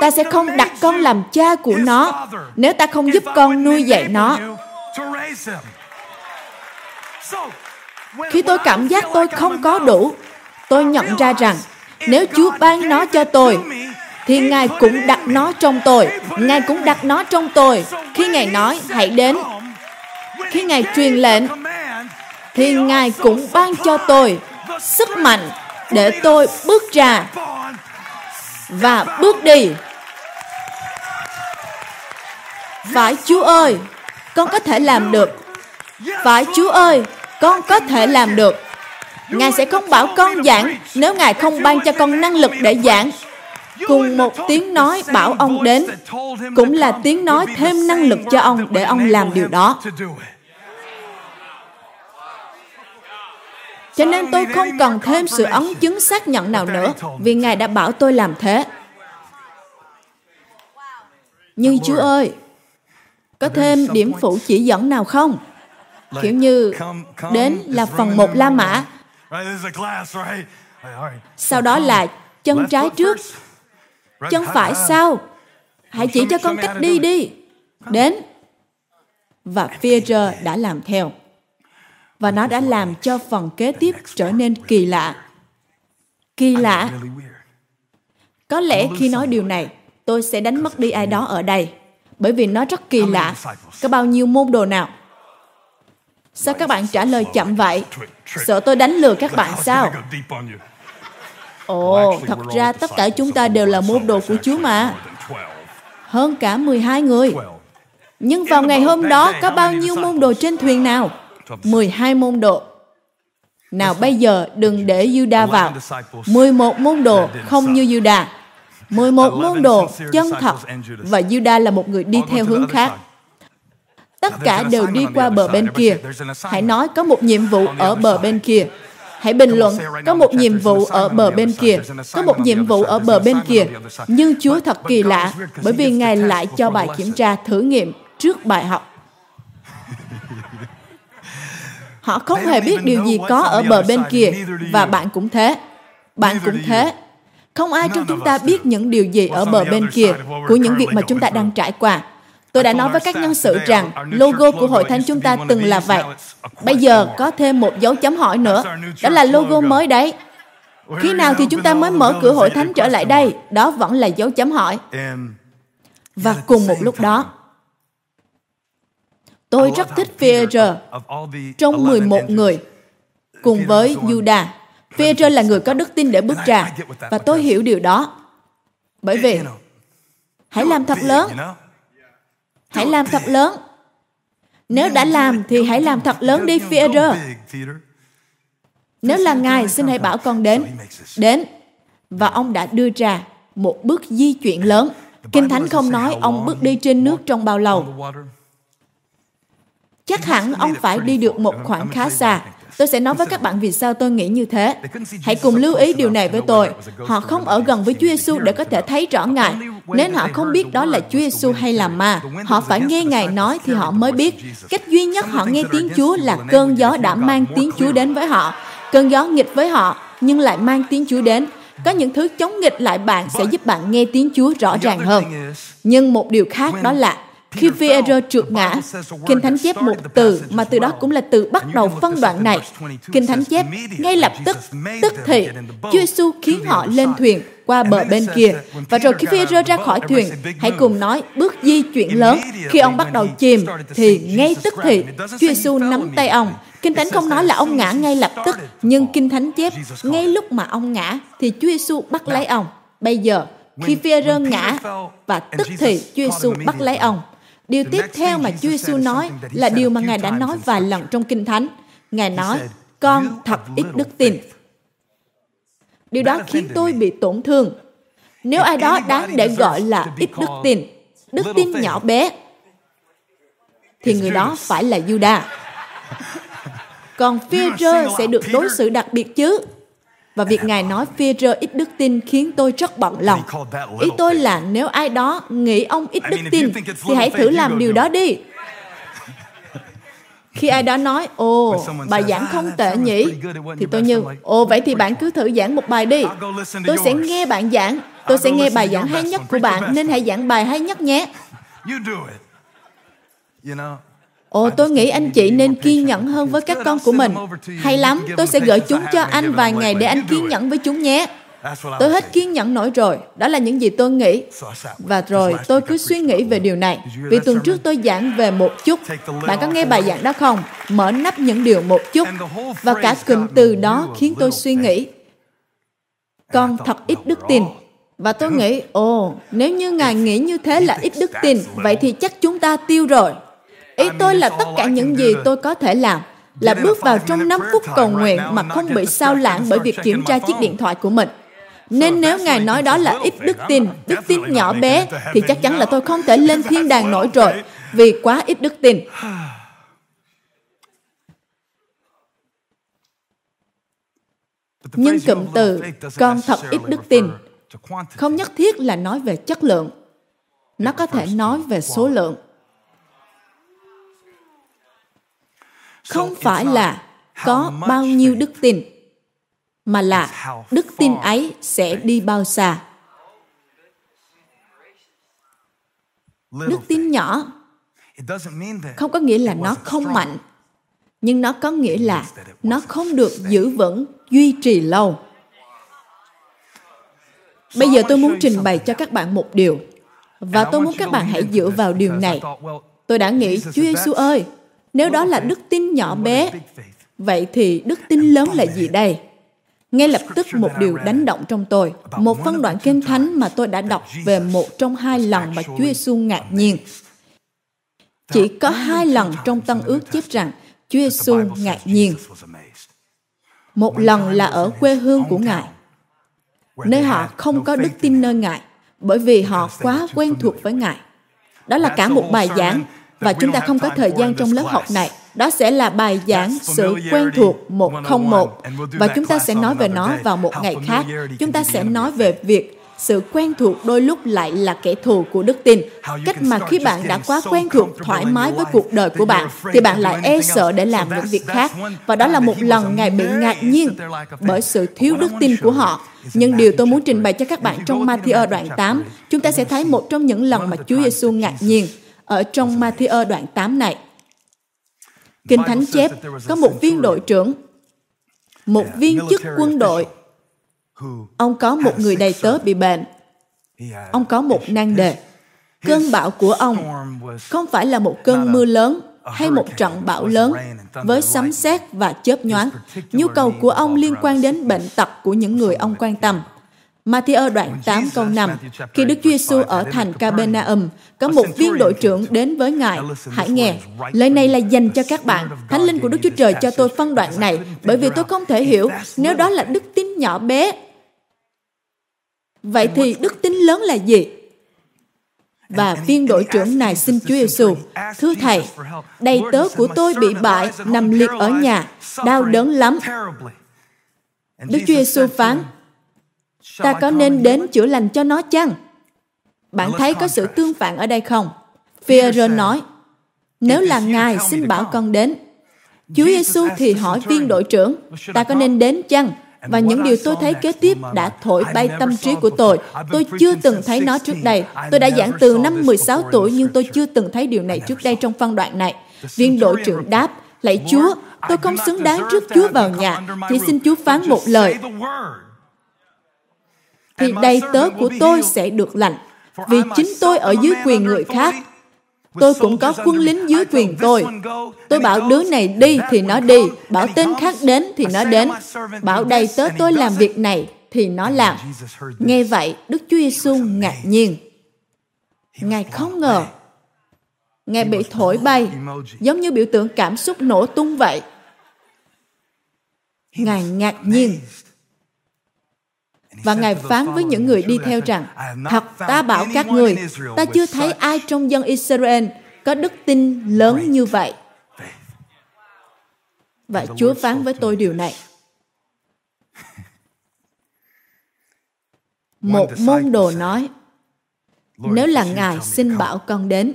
Ta sẽ không đặt con làm cha của nó nếu ta không giúp con nuôi dạy nó. Khi tôi cảm giác tôi không có đủ, tôi nhận ra rằng nếu chúa ban nó cho tôi, thì ngài cũng đặt nó trong tôi. Ngài cũng đặt nó trong tôi. Khi ngài nói, hãy đến. Khi ngài truyền lệnh thì Ngài cũng ban cho tôi sức mạnh để tôi bước ra và bước đi. Phải Chúa ơi, con có thể làm được. Phải Chúa ơi, con có thể làm được. Ngài sẽ không bảo con giảng nếu Ngài không ban cho con năng lực để giảng. Cùng một tiếng nói bảo ông đến, cũng là tiếng nói thêm năng lực cho ông để ông làm điều đó. Cho nên tôi không cần thêm sự ấn chứng xác nhận nào nữa, vì Ngài đã bảo tôi làm thế. Nhưng Chúa ơi, có thêm điểm phụ chỉ dẫn nào không? Kiểu như, đến là phần một La Mã, sau đó là chân trái trước, chân phải sau. Hãy chỉ cho con cách đi đi. Đến. Và Peter đã làm theo và nó đã làm cho phần kế tiếp trở nên kỳ lạ. Kỳ lạ. Có lẽ khi nói điều này, tôi sẽ đánh mất đi ai đó ở đây, bởi vì nó rất kỳ lạ. Có bao nhiêu môn đồ nào? Sao các bạn trả lời chậm vậy? Sợ tôi đánh lừa các bạn sao? Ồ, thật ra tất cả chúng ta đều là môn đồ của Chúa mà. Hơn cả 12 người. Nhưng vào ngày hôm đó có bao nhiêu môn đồ trên thuyền nào? 12 môn đồ. Nào bây giờ đừng để Juda vào. 11 môn đồ không như Juda. 11 môn đồ chân thật và Juda là một người đi theo hướng khác. tất cả đều đi qua bờ bên kia. Hãy nói có một nhiệm vụ ở bờ bên kia. Hãy bình luận, có một nhiệm vụ ở bờ bên kia, có một nhiệm vụ ở bờ bên kia. Nhưng Chúa thật kỳ lạ, bởi vì Ngài lại cho bài kiểm tra thử nghiệm trước bài học. Họ không hề biết điều gì có ở bờ bên kia, và bạn cũng thế. Bạn cũng thế. Không ai trong chúng ta biết những điều gì ở bờ bên kia của những việc mà chúng ta đang trải qua. Tôi đã nói với các nhân sự rằng logo của hội thánh chúng ta từng là vậy. Bây giờ có thêm một dấu chấm hỏi nữa. Đó là logo mới đấy. Khi nào thì chúng ta mới mở cửa hội thánh trở lại đây? Đó vẫn là dấu chấm hỏi. Và cùng một lúc đó, tôi rất thích Peter trong 11 người cùng với Judah. Peter là người có đức tin để bước ra và tôi hiểu điều đó. Bởi vì hãy làm thật lớn Hãy làm thật lớn. Nếu đã làm thì hãy làm thật lớn đi Peter. Nếu là Ngài, xin hãy bảo con đến. Đến. Và ông đã đưa ra một bước di chuyển lớn. Kinh Thánh không nói ông bước đi trên nước trong bao lâu. Chắc hẳn ông phải đi được một khoảng khá xa. Tôi sẽ nói với các bạn vì sao tôi nghĩ như thế. Hãy cùng lưu ý điều này với tôi. Họ không ở gần với Chúa Giêsu để có thể thấy rõ Ngài, nên họ không biết đó là Chúa Giêsu hay là ma. Họ phải nghe Ngài nói thì họ mới biết. Cách duy nhất họ nghe tiếng Chúa là cơn gió đã mang tiếng Chúa đến với họ. Cơn gió nghịch với họ, nhưng lại mang tiếng Chúa đến. Có những thứ chống nghịch lại bạn sẽ giúp bạn nghe tiếng Chúa rõ ràng hơn. Nhưng một điều khác đó là khi Pierre trượt ngã, Kinh Thánh chép một từ mà từ đó cũng là từ bắt đầu phân đoạn này. Kinh Thánh chép ngay lập tức, tức thì, Chúa Giêsu khiến họ lên thuyền qua bờ bên kia. Và rồi khi Pierre ra khỏi thuyền, hãy cùng nói bước di chuyển lớn. Khi ông bắt đầu chìm, thì ngay tức thì, Chúa Giêsu nắm tay ông. Kinh Thánh không nói là ông ngã ngay lập tức, nhưng Kinh Thánh chép ngay lúc mà ông ngã, thì Chúa Giêsu bắt lấy ông. Bây giờ, khi Pierre ngã và tức thì Chúa Giêsu bắt lấy ông Điều tiếp theo mà Chúa Giêsu nói là điều mà Ngài đã nói vài lần trong Kinh Thánh. Ngài nói, con thật ít đức tin. Điều đó khiến tôi bị tổn thương. Nếu ai đó đáng để gọi là ít đức tin, đức tin nhỏ bé, thì người đó phải là Judas. Còn Peter sẽ được đối xử đặc biệt chứ. Và việc Ngài nói Peter ít đức tin khiến tôi rất bận lòng. Ý tôi là nếu ai đó nghĩ ông ít đức tin, thì hãy thử làm điều đó đi. Khi ai đó nói, ồ, bài giảng không tệ nhỉ, thì tôi như, ồ, vậy thì bạn cứ thử giảng một bài đi. Tôi sẽ nghe bạn giảng, tôi sẽ nghe bài giảng hay nhất của bạn, nên hãy giảng bài hay nhất nhé. Ồ, tôi nghĩ anh chị nên kiên nhẫn hơn với các con của mình. Hay lắm, tôi sẽ gửi chúng cho anh vài ngày để anh kiên nhẫn với chúng nhé. Tôi hết kiên nhẫn nổi rồi. Đó là những gì tôi nghĩ. Và rồi tôi cứ suy nghĩ về điều này. Vì tuần trước tôi giảng về một chút. Bạn có nghe bài giảng đó không? Mở nắp những điều một chút. Và cả cụm từ đó khiến tôi suy nghĩ. Con thật ít đức tin. Và tôi nghĩ, ồ, nếu như Ngài nghĩ như thế là ít đức tin, vậy thì chắc chúng ta tiêu rồi. Ý tôi là tất cả những gì tôi có thể làm là bước vào trong 5 phút cầu nguyện mà không bị sao lãng bởi việc kiểm tra chiếc điện thoại của mình. Nên nếu Ngài nói đó là ít đức tin, đức tin nhỏ bé, thì chắc chắn là tôi không thể lên thiên đàng nổi rồi, vì quá ít đức tin. Nhưng cụm từ con thật ít đức tin không nhất thiết là nói về chất lượng. Nó có thể nói về số lượng. Không phải là có bao nhiêu đức tin mà là đức tin ấy sẽ đi bao xa. Đức tin nhỏ không có nghĩa là nó không mạnh nhưng nó có nghĩa là nó không được giữ vững duy trì lâu. Bây giờ tôi muốn trình bày cho các bạn một điều và tôi muốn các bạn hãy dựa vào điều này. tôi đã nghĩ chúa giêsu ơi nếu đó là đức tin nhỏ bé, vậy thì đức tin lớn là gì đây? Ngay lập tức một điều đánh động trong tôi, một phân đoạn kinh thánh mà tôi đã đọc về một trong hai lần mà Chúa Giêsu ngạc nhiên. Chỉ có hai lần trong Tân ước chép rằng Chúa Giêsu ngạc nhiên. Một lần là ở quê hương của Ngài, nơi họ không có đức tin nơi Ngài, bởi vì họ quá quen thuộc với Ngài. Đó là cả một bài giảng và chúng ta không có thời gian trong lớp học này. Đó sẽ là bài giảng sự quen thuộc 101 và chúng ta sẽ nói về nó vào một ngày khác. Chúng ta sẽ nói về việc sự quen thuộc đôi lúc lại là kẻ thù của đức tin. Cách mà khi bạn đã quá quen thuộc thoải mái với cuộc đời của bạn thì bạn lại e sợ để làm những việc khác. và đó là một lần ngài bị ngạc nhiên bởi sự thiếu đức tin của họ. nhưng điều tôi muốn trình bày cho các bạn trong Matthew đoạn 8, chúng ta sẽ thấy một trong những lần mà Chúa Giêsu ngạc nhiên ở trong Matthew đoạn 8 này. Kinh Thánh chép có một viên đội trưởng, một viên chức quân đội Ông có một người đầy tớ bị bệnh. Ông có một nan đề. Cơn bão của ông không phải là một cơn mưa lớn hay một trận bão lớn với sấm sét và chớp nhoáng. Nhu cầu của ông liên quan đến bệnh tật của những người ông quan tâm. Matthew đoạn 8 câu 5 Khi Đức Chúa Giêsu ở thành Capernaum, có một viên đội trưởng đến với Ngài. Hãy nghe, lời này là dành cho các bạn. Thánh linh của Đức Chúa Trời cho tôi phân đoạn này, bởi vì tôi không thể hiểu nếu đó là đức tin nhỏ bé. Vậy thì đức tin lớn là gì? Và viên đội trưởng này xin Chúa Giêsu, thưa thầy, đầy tớ của tôi bị bại, nằm liệt ở nhà, đau đớn lắm. Đức Chúa Giêsu phán, ta có nên đến chữa lành cho nó chăng? Bạn thấy có sự tương phản ở đây không? Phi-e-rơ nói, nếu là Ngài xin bảo con đến. Chúa Giêsu thì hỏi viên đội trưởng, ta có nên đến chăng? Và những điều tôi thấy kế tiếp đã thổi bay tâm trí của tôi. Tôi chưa từng thấy nó trước đây. Tôi đã giảng từ năm 16 tuổi nhưng tôi chưa từng thấy điều này trước đây trong phân đoạn này. Viên đội trưởng đáp, Lạy Chúa, tôi không xứng đáng trước Chúa vào nhà. Chỉ xin Chúa phán một lời. Thì đầy tớ của tôi sẽ được lành. Vì chính tôi ở dưới quyền người khác Tôi cũng có quân lính dưới quyền tôi. Tôi bảo đứa này đi thì nó đi, bảo tên khác đến thì nó đến, bảo đầy tớ tôi làm việc này thì nó làm. Nghe vậy, Đức Chúa Giêsu ngạc nhiên. Ngài không ngờ. Ngài bị thổi bay, giống như biểu tượng cảm xúc nổ tung vậy. Ngài ngạc nhiên và Ngài phán với những người đi theo rằng, Thật ta bảo các người, ta chưa thấy ai trong dân Israel có đức tin lớn như vậy. Và Chúa phán với tôi điều này. Một môn đồ nói, nếu là Ngài xin bảo con đến.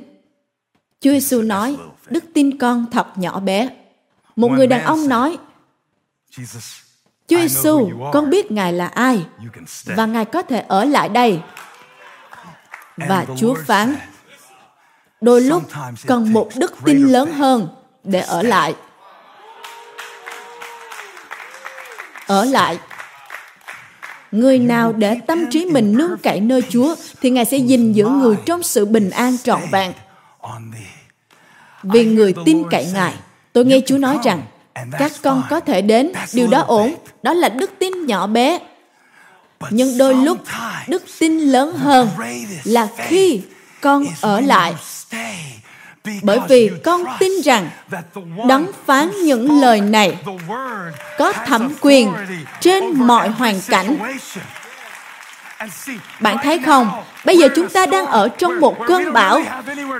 Chúa Giêsu nói, đức tin con thật nhỏ bé. Một người đàn ông nói, Chúa Giêsu, con biết Ngài là ai và Ngài có thể ở lại đây. Và Chúa phán, đôi lúc cần một đức tin lớn hơn để ở lại. Ở lại. Người nào để tâm trí mình nương cậy nơi Chúa thì Ngài sẽ gìn giữ người trong sự bình an trọn vẹn. Vì người tin cậy Ngài, tôi nghe Chúa nói rằng các con có thể đến điều đó ổn đó là đức tin nhỏ bé. Nhưng đôi lúc đức tin lớn hơn là khi con ở lại. bởi vì con tin rằng đấng phán những lời này có thẩm quyền trên mọi hoàn cảnh bạn thấy không? Bây giờ chúng ta đang ở trong một cơn bão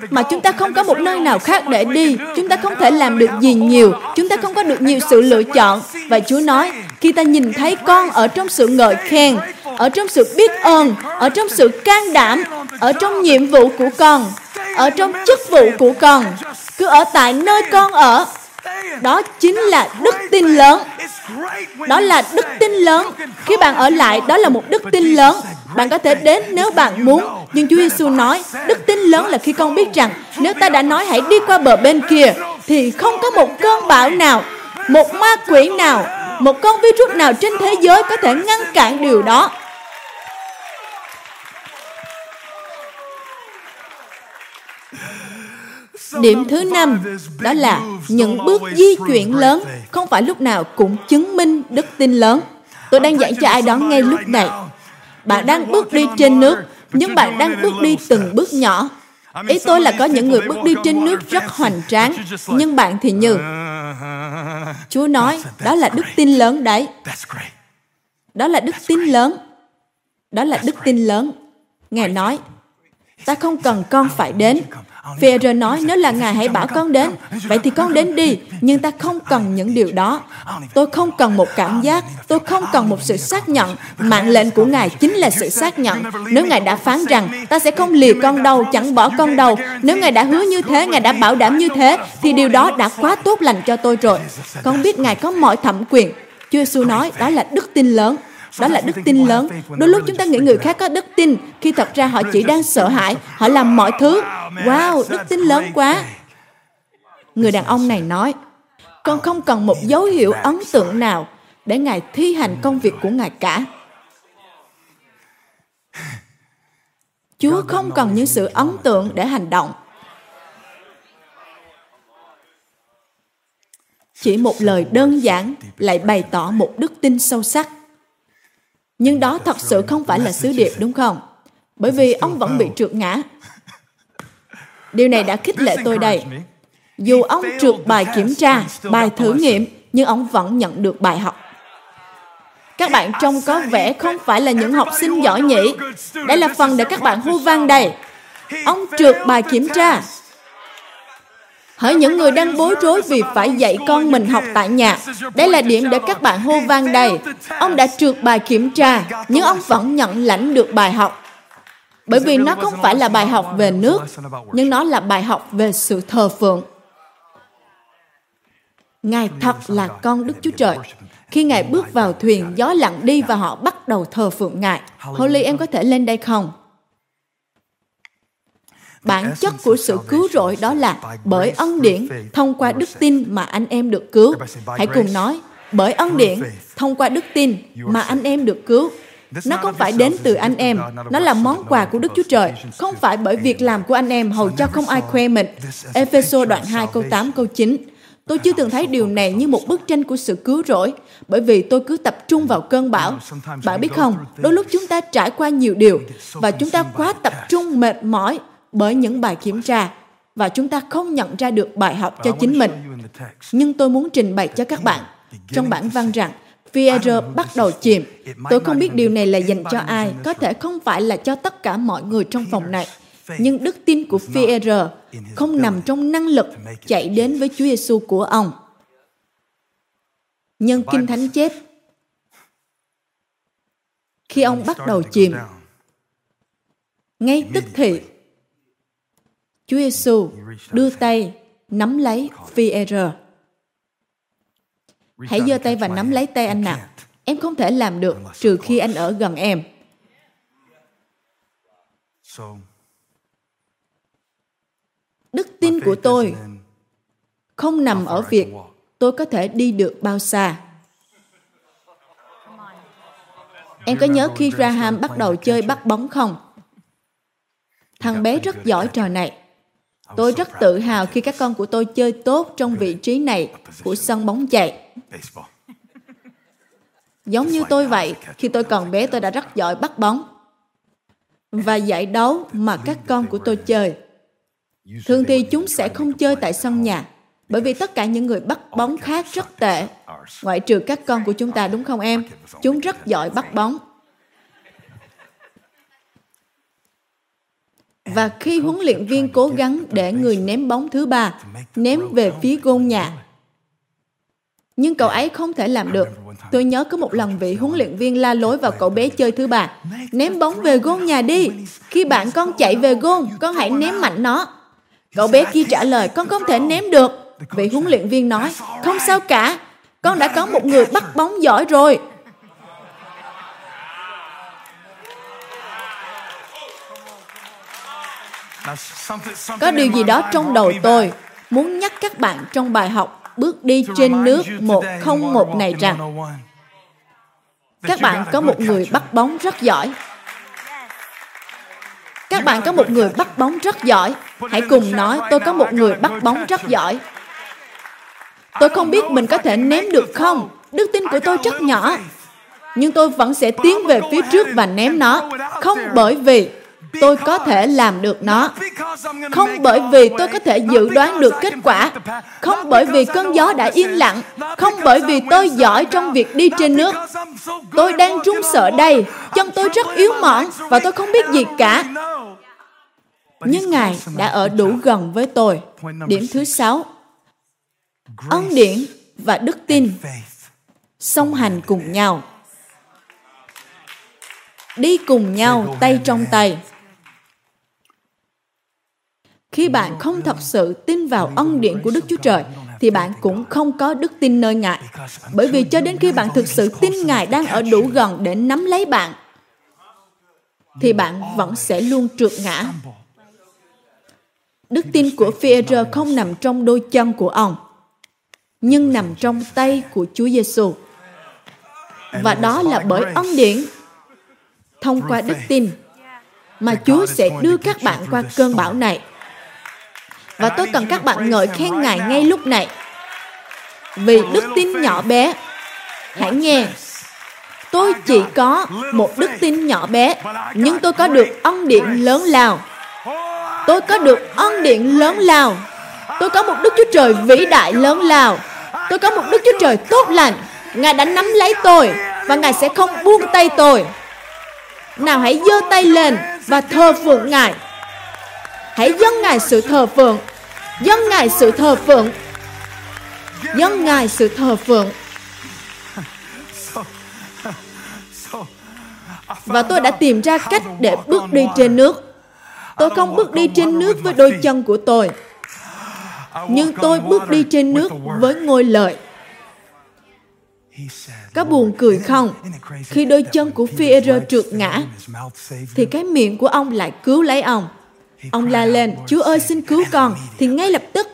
mà chúng ta không có một nơi nào khác để đi. Chúng ta không thể làm được gì nhiều. Chúng ta không có được nhiều sự lựa chọn. Và Chúa nói, khi ta nhìn thấy con ở trong sự ngợi khen, ở trong sự biết ơn, ở trong sự can đảm, ở trong nhiệm vụ của con, ở trong chức vụ của con, cứ ở tại nơi con ở, đó chính là đức tin lớn. đó là đức tin lớn. khi bạn ở lại đó là một đức tin lớn. bạn có thể đến nếu bạn muốn. nhưng Chúa Giêsu nói đức tin lớn là khi con biết rằng nếu ta đã nói hãy đi qua bờ bên kia thì không có một cơn bão nào một ma quỷ nào một con virus nào trên thế giới có thể ngăn cản điều đó Điểm thứ năm đó là những bước di chuyển lớn không phải lúc nào cũng chứng minh đức tin lớn. Tôi đang dạy cho ai đó ngay lúc này. Bạn đang bước đi trên nước, nhưng bạn đang bước đi từng bước nhỏ. Ý tôi là có những người bước đi trên nước rất hoành tráng, nhưng bạn thì như. Chúa nói, đó là đức tin lớn đấy. Đó là đức tin lớn. Đó là đức tin lớn. Ngài nói, Ta không cần con phải đến. Phêrô nói, nếu là Ngài hãy bảo con đến, vậy thì con đến đi, nhưng ta không cần những điều đó. Tôi không cần một cảm giác, tôi không cần một sự xác nhận. Mạng lệnh của Ngài chính là sự xác nhận. Nếu Ngài đã phán rằng, ta sẽ không lìa con đâu, chẳng bỏ con đâu. Nếu Ngài đã hứa như thế, Ngài đã bảo đảm như thế, thì điều đó đã quá tốt lành cho tôi rồi. Con biết Ngài có mọi thẩm quyền. Chúa Giêsu nói, đó là đức tin lớn. Đó là đức tin lớn. Đôi lúc chúng ta nghĩ người khác có đức tin, khi thật ra họ chỉ đang sợ hãi, họ làm mọi thứ. Wow, đức tin lớn quá. Người đàn ông này nói, con không cần một dấu hiệu ấn tượng nào để Ngài thi hành công việc của Ngài cả. Chúa không cần những sự ấn tượng để hành động. Chỉ một lời đơn giản lại bày tỏ một đức tin sâu sắc. Nhưng đó thật sự không phải là sứ điệp đúng không? Bởi vì ông vẫn bị trượt ngã. Điều này đã khích lệ tôi đây. Dù ông trượt bài kiểm tra, bài thử nghiệm, nhưng ông vẫn nhận được bài học. Các bạn trông có vẻ không phải là những học sinh giỏi nhỉ. Đây là phần để các bạn hô vang đây. Ông trượt bài kiểm tra, Hỡi những người đang bối rối vì phải dạy con mình học tại nhà. Đây là điểm để các bạn hô vang đầy. Ông đã trượt bài kiểm tra, nhưng ông vẫn nhận lãnh được bài học. Bởi vì nó không phải là bài học về nước, nhưng nó là bài học về sự thờ phượng. Ngài thật là con Đức Chúa Trời. Khi Ngài bước vào thuyền, gió lặng đi và họ bắt đầu thờ phượng Ngài. Holly, em có thể lên đây không? Bản chất của sự cứu rỗi đó là bởi ân điển thông qua đức tin mà anh em được cứu. Hãy cùng nói bởi ân điển thông qua đức tin mà anh em được cứu. Nó không phải đến từ anh em nó là món quà của đức chúa trời. Không phải bởi việc làm của anh em hầu cho không ai khoe mình. epheso đoạn 2 câu 8 câu 9 Tôi chưa từng thấy điều này như một bức tranh của sự cứu rỗi, bởi vì tôi cứ tập trung vào cơn bão. Bạn biết không, đôi lúc chúng ta trải qua nhiều điều, và chúng ta quá tập trung mệt mỏi bởi những bài kiểm tra và chúng ta không nhận ra được bài học cho chính mình. Nhưng tôi muốn trình bày cho các bạn trong bản văn rằng Pierre bắt đầu chìm. Tôi không biết điều này là dành cho ai, có thể không phải là cho tất cả mọi người trong phòng này. Nhưng đức tin của Pierre không nằm trong năng lực chạy đến với Chúa Giêsu của ông. Nhân Kinh Thánh chép, khi ông bắt đầu chìm, ngay tức thì Chúa Giêsu đưa tay nắm lấy Peter. Hãy giơ tay và nắm lấy tay anh nào. Em không thể làm được trừ khi anh ở gần em. Đức tin của tôi không nằm ở việc tôi có thể đi được bao xa. Em có nhớ khi Graham bắt đầu chơi bắt bóng không? Thằng bé rất giỏi trò này. Tôi rất tự hào khi các con của tôi chơi tốt trong vị trí này của sân bóng chạy. Giống như tôi vậy, khi tôi còn bé tôi đã rất giỏi bắt bóng. Và giải đấu mà các con của tôi chơi. Thường thì chúng sẽ không chơi tại sân nhà, bởi vì tất cả những người bắt bóng khác rất tệ. Ngoại trừ các con của chúng ta đúng không em? Chúng rất giỏi bắt bóng. Và khi huấn luyện viên cố gắng để người ném bóng thứ ba, ném về phía gôn nhà, nhưng cậu ấy không thể làm được. Tôi nhớ có một lần vị huấn luyện viên la lối vào cậu bé chơi thứ ba. Ném bóng về gôn nhà đi. Khi bạn con chạy về gôn, con hãy ném mạnh nó. Cậu bé kia trả lời, con không thể ném được. Vị huấn luyện viên nói, không sao cả. Con đã có một người bắt bóng giỏi rồi. Có điều gì đó trong đầu tôi muốn nhắc các bạn trong bài học bước đi trên nước 101 này rằng các bạn có một người bắt bóng rất giỏi. Các bạn có một người bắt bóng rất giỏi. Hãy cùng nói tôi có một người bắt bóng rất giỏi. Tôi không biết mình có thể ném được không. Đức tin của tôi rất nhỏ. Nhưng tôi vẫn sẽ tiến về phía trước và ném nó. Không bởi vì tôi có thể làm được nó. không bởi vì tôi có thể dự đoán được kết quả. không bởi vì cơn gió đã yên lặng. Không bởi vì tôi giỏi trong việc đi trên nước. tôi đang run sợ đây. Chân tôi rất yếu mỏng và tôi không biết gì cả. nhưng Ngài đã ở đủ gần với tôi. Điểm thứ sáu, ân điển và đức tin song hành cùng nhau. Đi cùng nhau tay trong tay. Khi bạn không thật sự tin vào ân điển của Đức Chúa Trời, thì bạn cũng không có đức tin nơi Ngài. Bởi vì cho đến khi bạn thực sự tin Ngài đang ở đủ gần để nắm lấy bạn, thì bạn vẫn sẽ luôn trượt ngã. Đức tin của Phi-e-rơ không nằm trong đôi chân của ông, nhưng nằm trong tay của Chúa Giêsu. Và đó là bởi ân điển thông qua đức tin mà Chúa sẽ đưa các bạn qua cơn bão này. Và tôi cần các bạn ngợi khen Ngài ngay lúc này. Vì đức tin nhỏ bé, hãy nghe, tôi chỉ có một đức tin nhỏ bé, nhưng tôi có được ân điện lớn lao. Tôi có được ân điện lớn lao. Tôi có một Đức Chúa Trời vĩ đại lớn lao. Tôi có một Đức Chúa Trời tốt lành. Ngài đã nắm lấy tôi và Ngài sẽ không buông tay tôi. Nào hãy giơ tay lên và thờ phượng Ngài. Hãy dâng Ngài sự thờ phượng. Dâng Ngài sự thờ phượng. Dâng Ngài sự thờ phượng. Và tôi đã tìm ra cách để bước đi trên nước. Tôi không bước đi trên nước với đôi chân của tôi. Nhưng tôi bước đi trên nước với ngôi lợi. Có buồn cười không? Khi đôi chân của phi rơ trượt ngã, thì cái miệng của ông lại cứu lấy ông. Ông la lên, Chúa ơi xin cứu con, thì ngay lập tức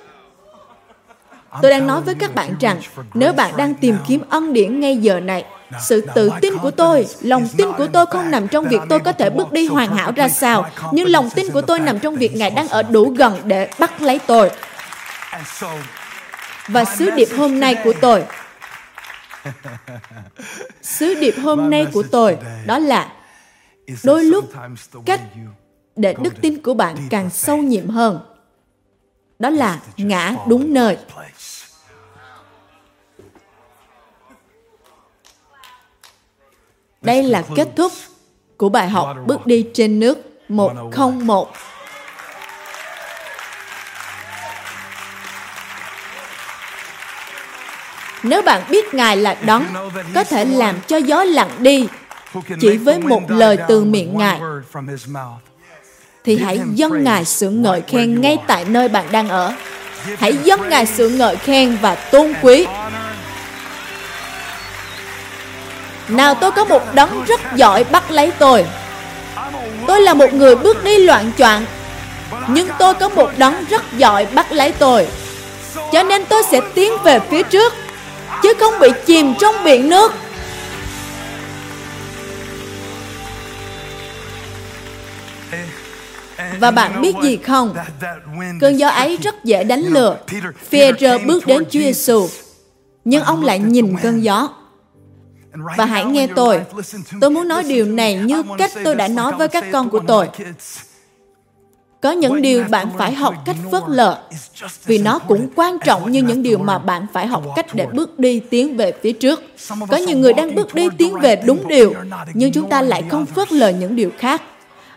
Tôi đang nói với các bạn rằng, nếu bạn đang tìm kiếm ân điển ngay giờ này, sự tự tin của tôi, lòng tin của tôi không nằm trong việc tôi có thể bước đi hoàn hảo ra sao, nhưng lòng tin của tôi nằm trong việc Ngài đang ở đủ gần để bắt lấy tôi. Và sứ điệp hôm nay của tôi, sứ điệp hôm nay của tôi đó là đôi lúc cách để đức tin của bạn càng sâu nhiệm hơn. Đó là ngã đúng nơi. Đây là kết thúc của bài học bước đi trên nước 101. Nếu bạn biết Ngài là đấng có thể làm cho gió lặng đi chỉ với một lời từ miệng Ngài, thì hãy dâng Ngài sự ngợi khen ngay tại nơi bạn đang ở. Hãy dâng Ngài sự ngợi khen và tôn quý. Nào tôi có một đấng rất giỏi bắt lấy tôi. Tôi là một người bước đi loạn choạng Nhưng tôi có một đấng rất giỏi bắt lấy tôi. Cho nên tôi sẽ tiến về phía trước Chứ không bị chìm trong biển nước Và bạn biết gì không? Cơn gió ấy rất dễ đánh lừa. peter bước đến Chúa Giêsu, nhưng ông lại nhìn cơn gió. Và hãy nghe tôi. Tôi muốn nói điều này như cách tôi đã nói với các con của tôi. Có những điều bạn phải học cách phớt lờ, vì nó cũng quan trọng như những điều mà bạn phải học cách để bước đi tiến về phía trước. Có nhiều người đang bước đi tiến về đúng điều, nhưng chúng ta lại không phớt lờ những điều khác.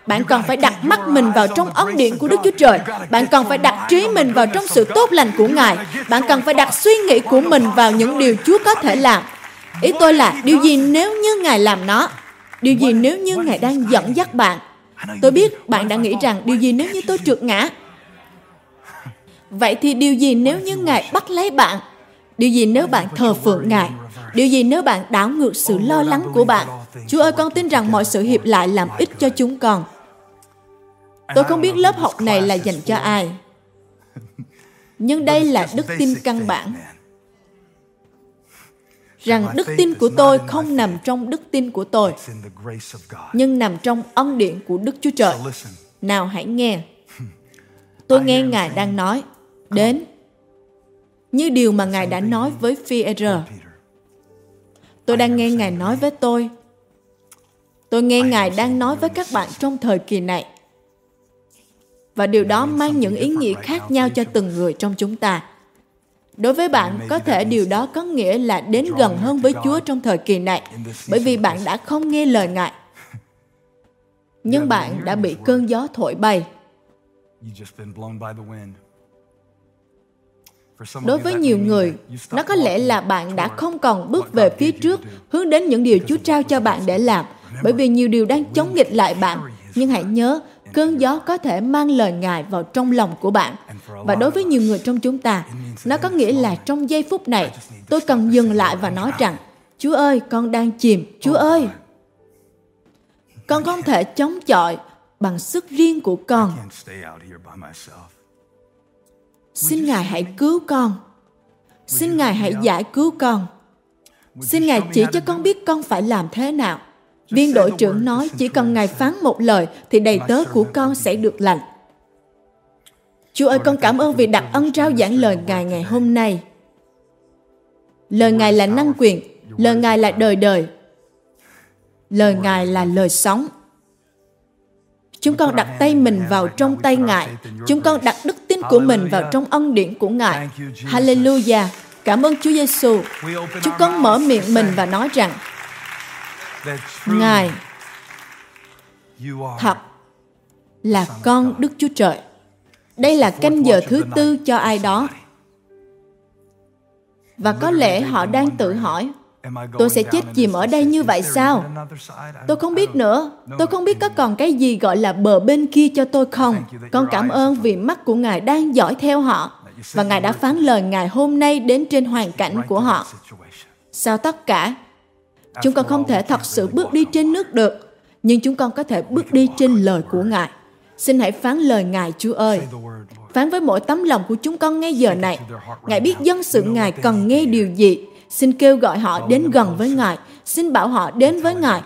Bạn cần phải đặt mắt mình vào trong ân điện của Đức Chúa Trời. Bạn cần phải đặt trí mình vào trong sự tốt lành của Ngài. Bạn cần phải đặt suy nghĩ của mình vào những điều Chúa có thể làm. Ý tôi là điều gì nếu như Ngài làm nó? Điều gì nếu như Ngài đang dẫn dắt bạn? Tôi biết bạn đã nghĩ rằng điều gì nếu như tôi trượt ngã? Vậy thì điều gì nếu như Ngài bắt lấy bạn? Điều gì nếu bạn thờ phượng Ngài? Điều gì nếu bạn đảo ngược sự lo lắng của bạn? Chúa ơi, con tin rằng mọi sự hiệp lại làm ích cho chúng con. Tôi không biết lớp học này là dành cho ai. Nhưng đây là đức tin căn bản. rằng đức tin của tôi không nằm trong đức tin của tôi, nhưng nằm trong ân điển của Đức Chúa Trời. Nào hãy nghe. Tôi nghe Ngài đang nói, đến. Như điều mà Ngài đã nói với phi e Tôi đang nghe Ngài nói với tôi. Tôi nghe Ngài đang nói với các bạn trong thời kỳ này. Và điều đó mang những ý nghĩa khác nhau cho từng người trong chúng ta. Đối với bạn có thể điều đó có nghĩa là đến gần hơn với chúa trong thời kỳ này bởi vì bạn đã không nghe lời ngài. Nhưng bạn đã bị cơn gió thổi bay. Đối với nhiều người nó có lẽ là bạn đã không còn bước về phía trước hướng đến những điều chúa trao cho bạn để làm. Bởi vì nhiều điều đang chống nghịch lại bạn nhưng hãy nhớ cơn gió có thể mang lời ngài vào trong lòng của bạn. Và đối với nhiều người trong chúng ta nó có nghĩa là trong giây phút này tôi cần dừng lại và nói rằng chúa ơi con đang chìm chúa ơi. Con không thể chống chọi bằng sức riêng của con. Xin ngài hãy cứu con. Xin ngài hãy giải cứu con. Xin ngài chỉ cho con biết con phải làm thế nào viên đội trưởng nói chỉ cần ngài phán một lời thì đầy tớ của con sẽ được lành. Chúa ơi con cảm ơn vì đặc ân trao giảng lời ngài ngày hôm nay. Lời ngài là năng quyền lời ngài là đời đời. Lời ngài là lời sống. Chúng con đặt tay mình vào trong tay ngài. Chúng con đặt đức tin của mình vào trong ân điển của ngài. Hallelujah. Cảm ơn chúa giêsu chúng con mở miệng mình và nói rằng ngài thật là con đức chúa trời. Đây là canh giờ thứ tư cho ai đó. và có lẽ họ đang tự hỏi tôi sẽ chết chìm ở đây như vậy sao? tôi không biết nữa. Tôi không biết có còn cái gì gọi là bờ bên kia cho tôi không. Con cảm ơn vì mắt của ngài đang dõi theo họ. Và ngài đã phán lời ngài hôm nay đến trên hoàn cảnh của họ. sau tất cả chúng con không thể thật sự bước đi trên nước được nhưng chúng con có thể bước đi trên lời của ngài. Xin hãy phán lời ngài chúa ơi. Phán với mỗi tấm lòng của chúng con ngay giờ này. Ngài biết dân sự ngài cần nghe điều gì. Xin kêu gọi họ đến gần với ngài. Xin bảo họ đến với ngài.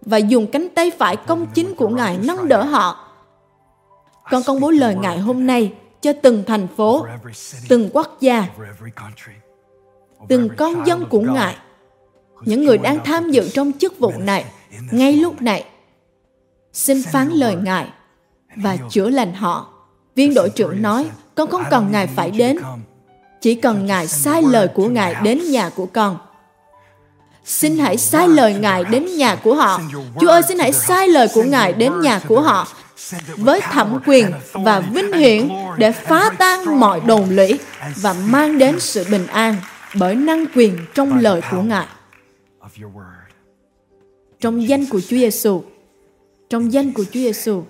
Và dùng cánh tay phải công chính của ngài nâng đỡ họ. Con công bố lời ngài hôm nay cho từng thành phố từng quốc gia từng con dân của ngài những người đang tham dự trong chức vụ này, ngay lúc này, xin phán lời ngài và chữa lành họ. Viên đội trưởng nói, con không cần ngài phải đến. Chỉ cần ngài sai lời của ngài đến nhà của con. Xin hãy sai lời ngài đến nhà của họ. Chúa ơi, xin hãy sai lời của ngài đến nhà của họ với thẩm quyền và vinh hiển để phá tan mọi đồn lũy và mang đến sự bình an bởi năng quyền trong lời của ngài trong danh của Chúa Giêsu trong danh của Chúa Giêsu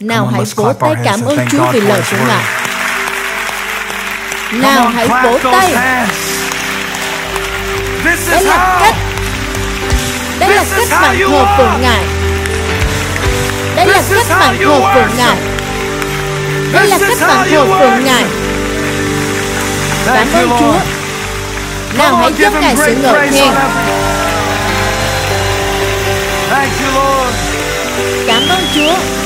nào hãy vỗ tay cảm ơn Chúa vì lời của Ngài. nào hãy vỗ tay. đây là cách đây là cách mà thờ phượng Ngài. Đây là cách mà thờ phượng Ngài. Đây là cách mà thờ phượng Ngài. Cảm ơn Chúa. Nào hãy cho Ngài sự ngợi khen Cảm ơn Chúa.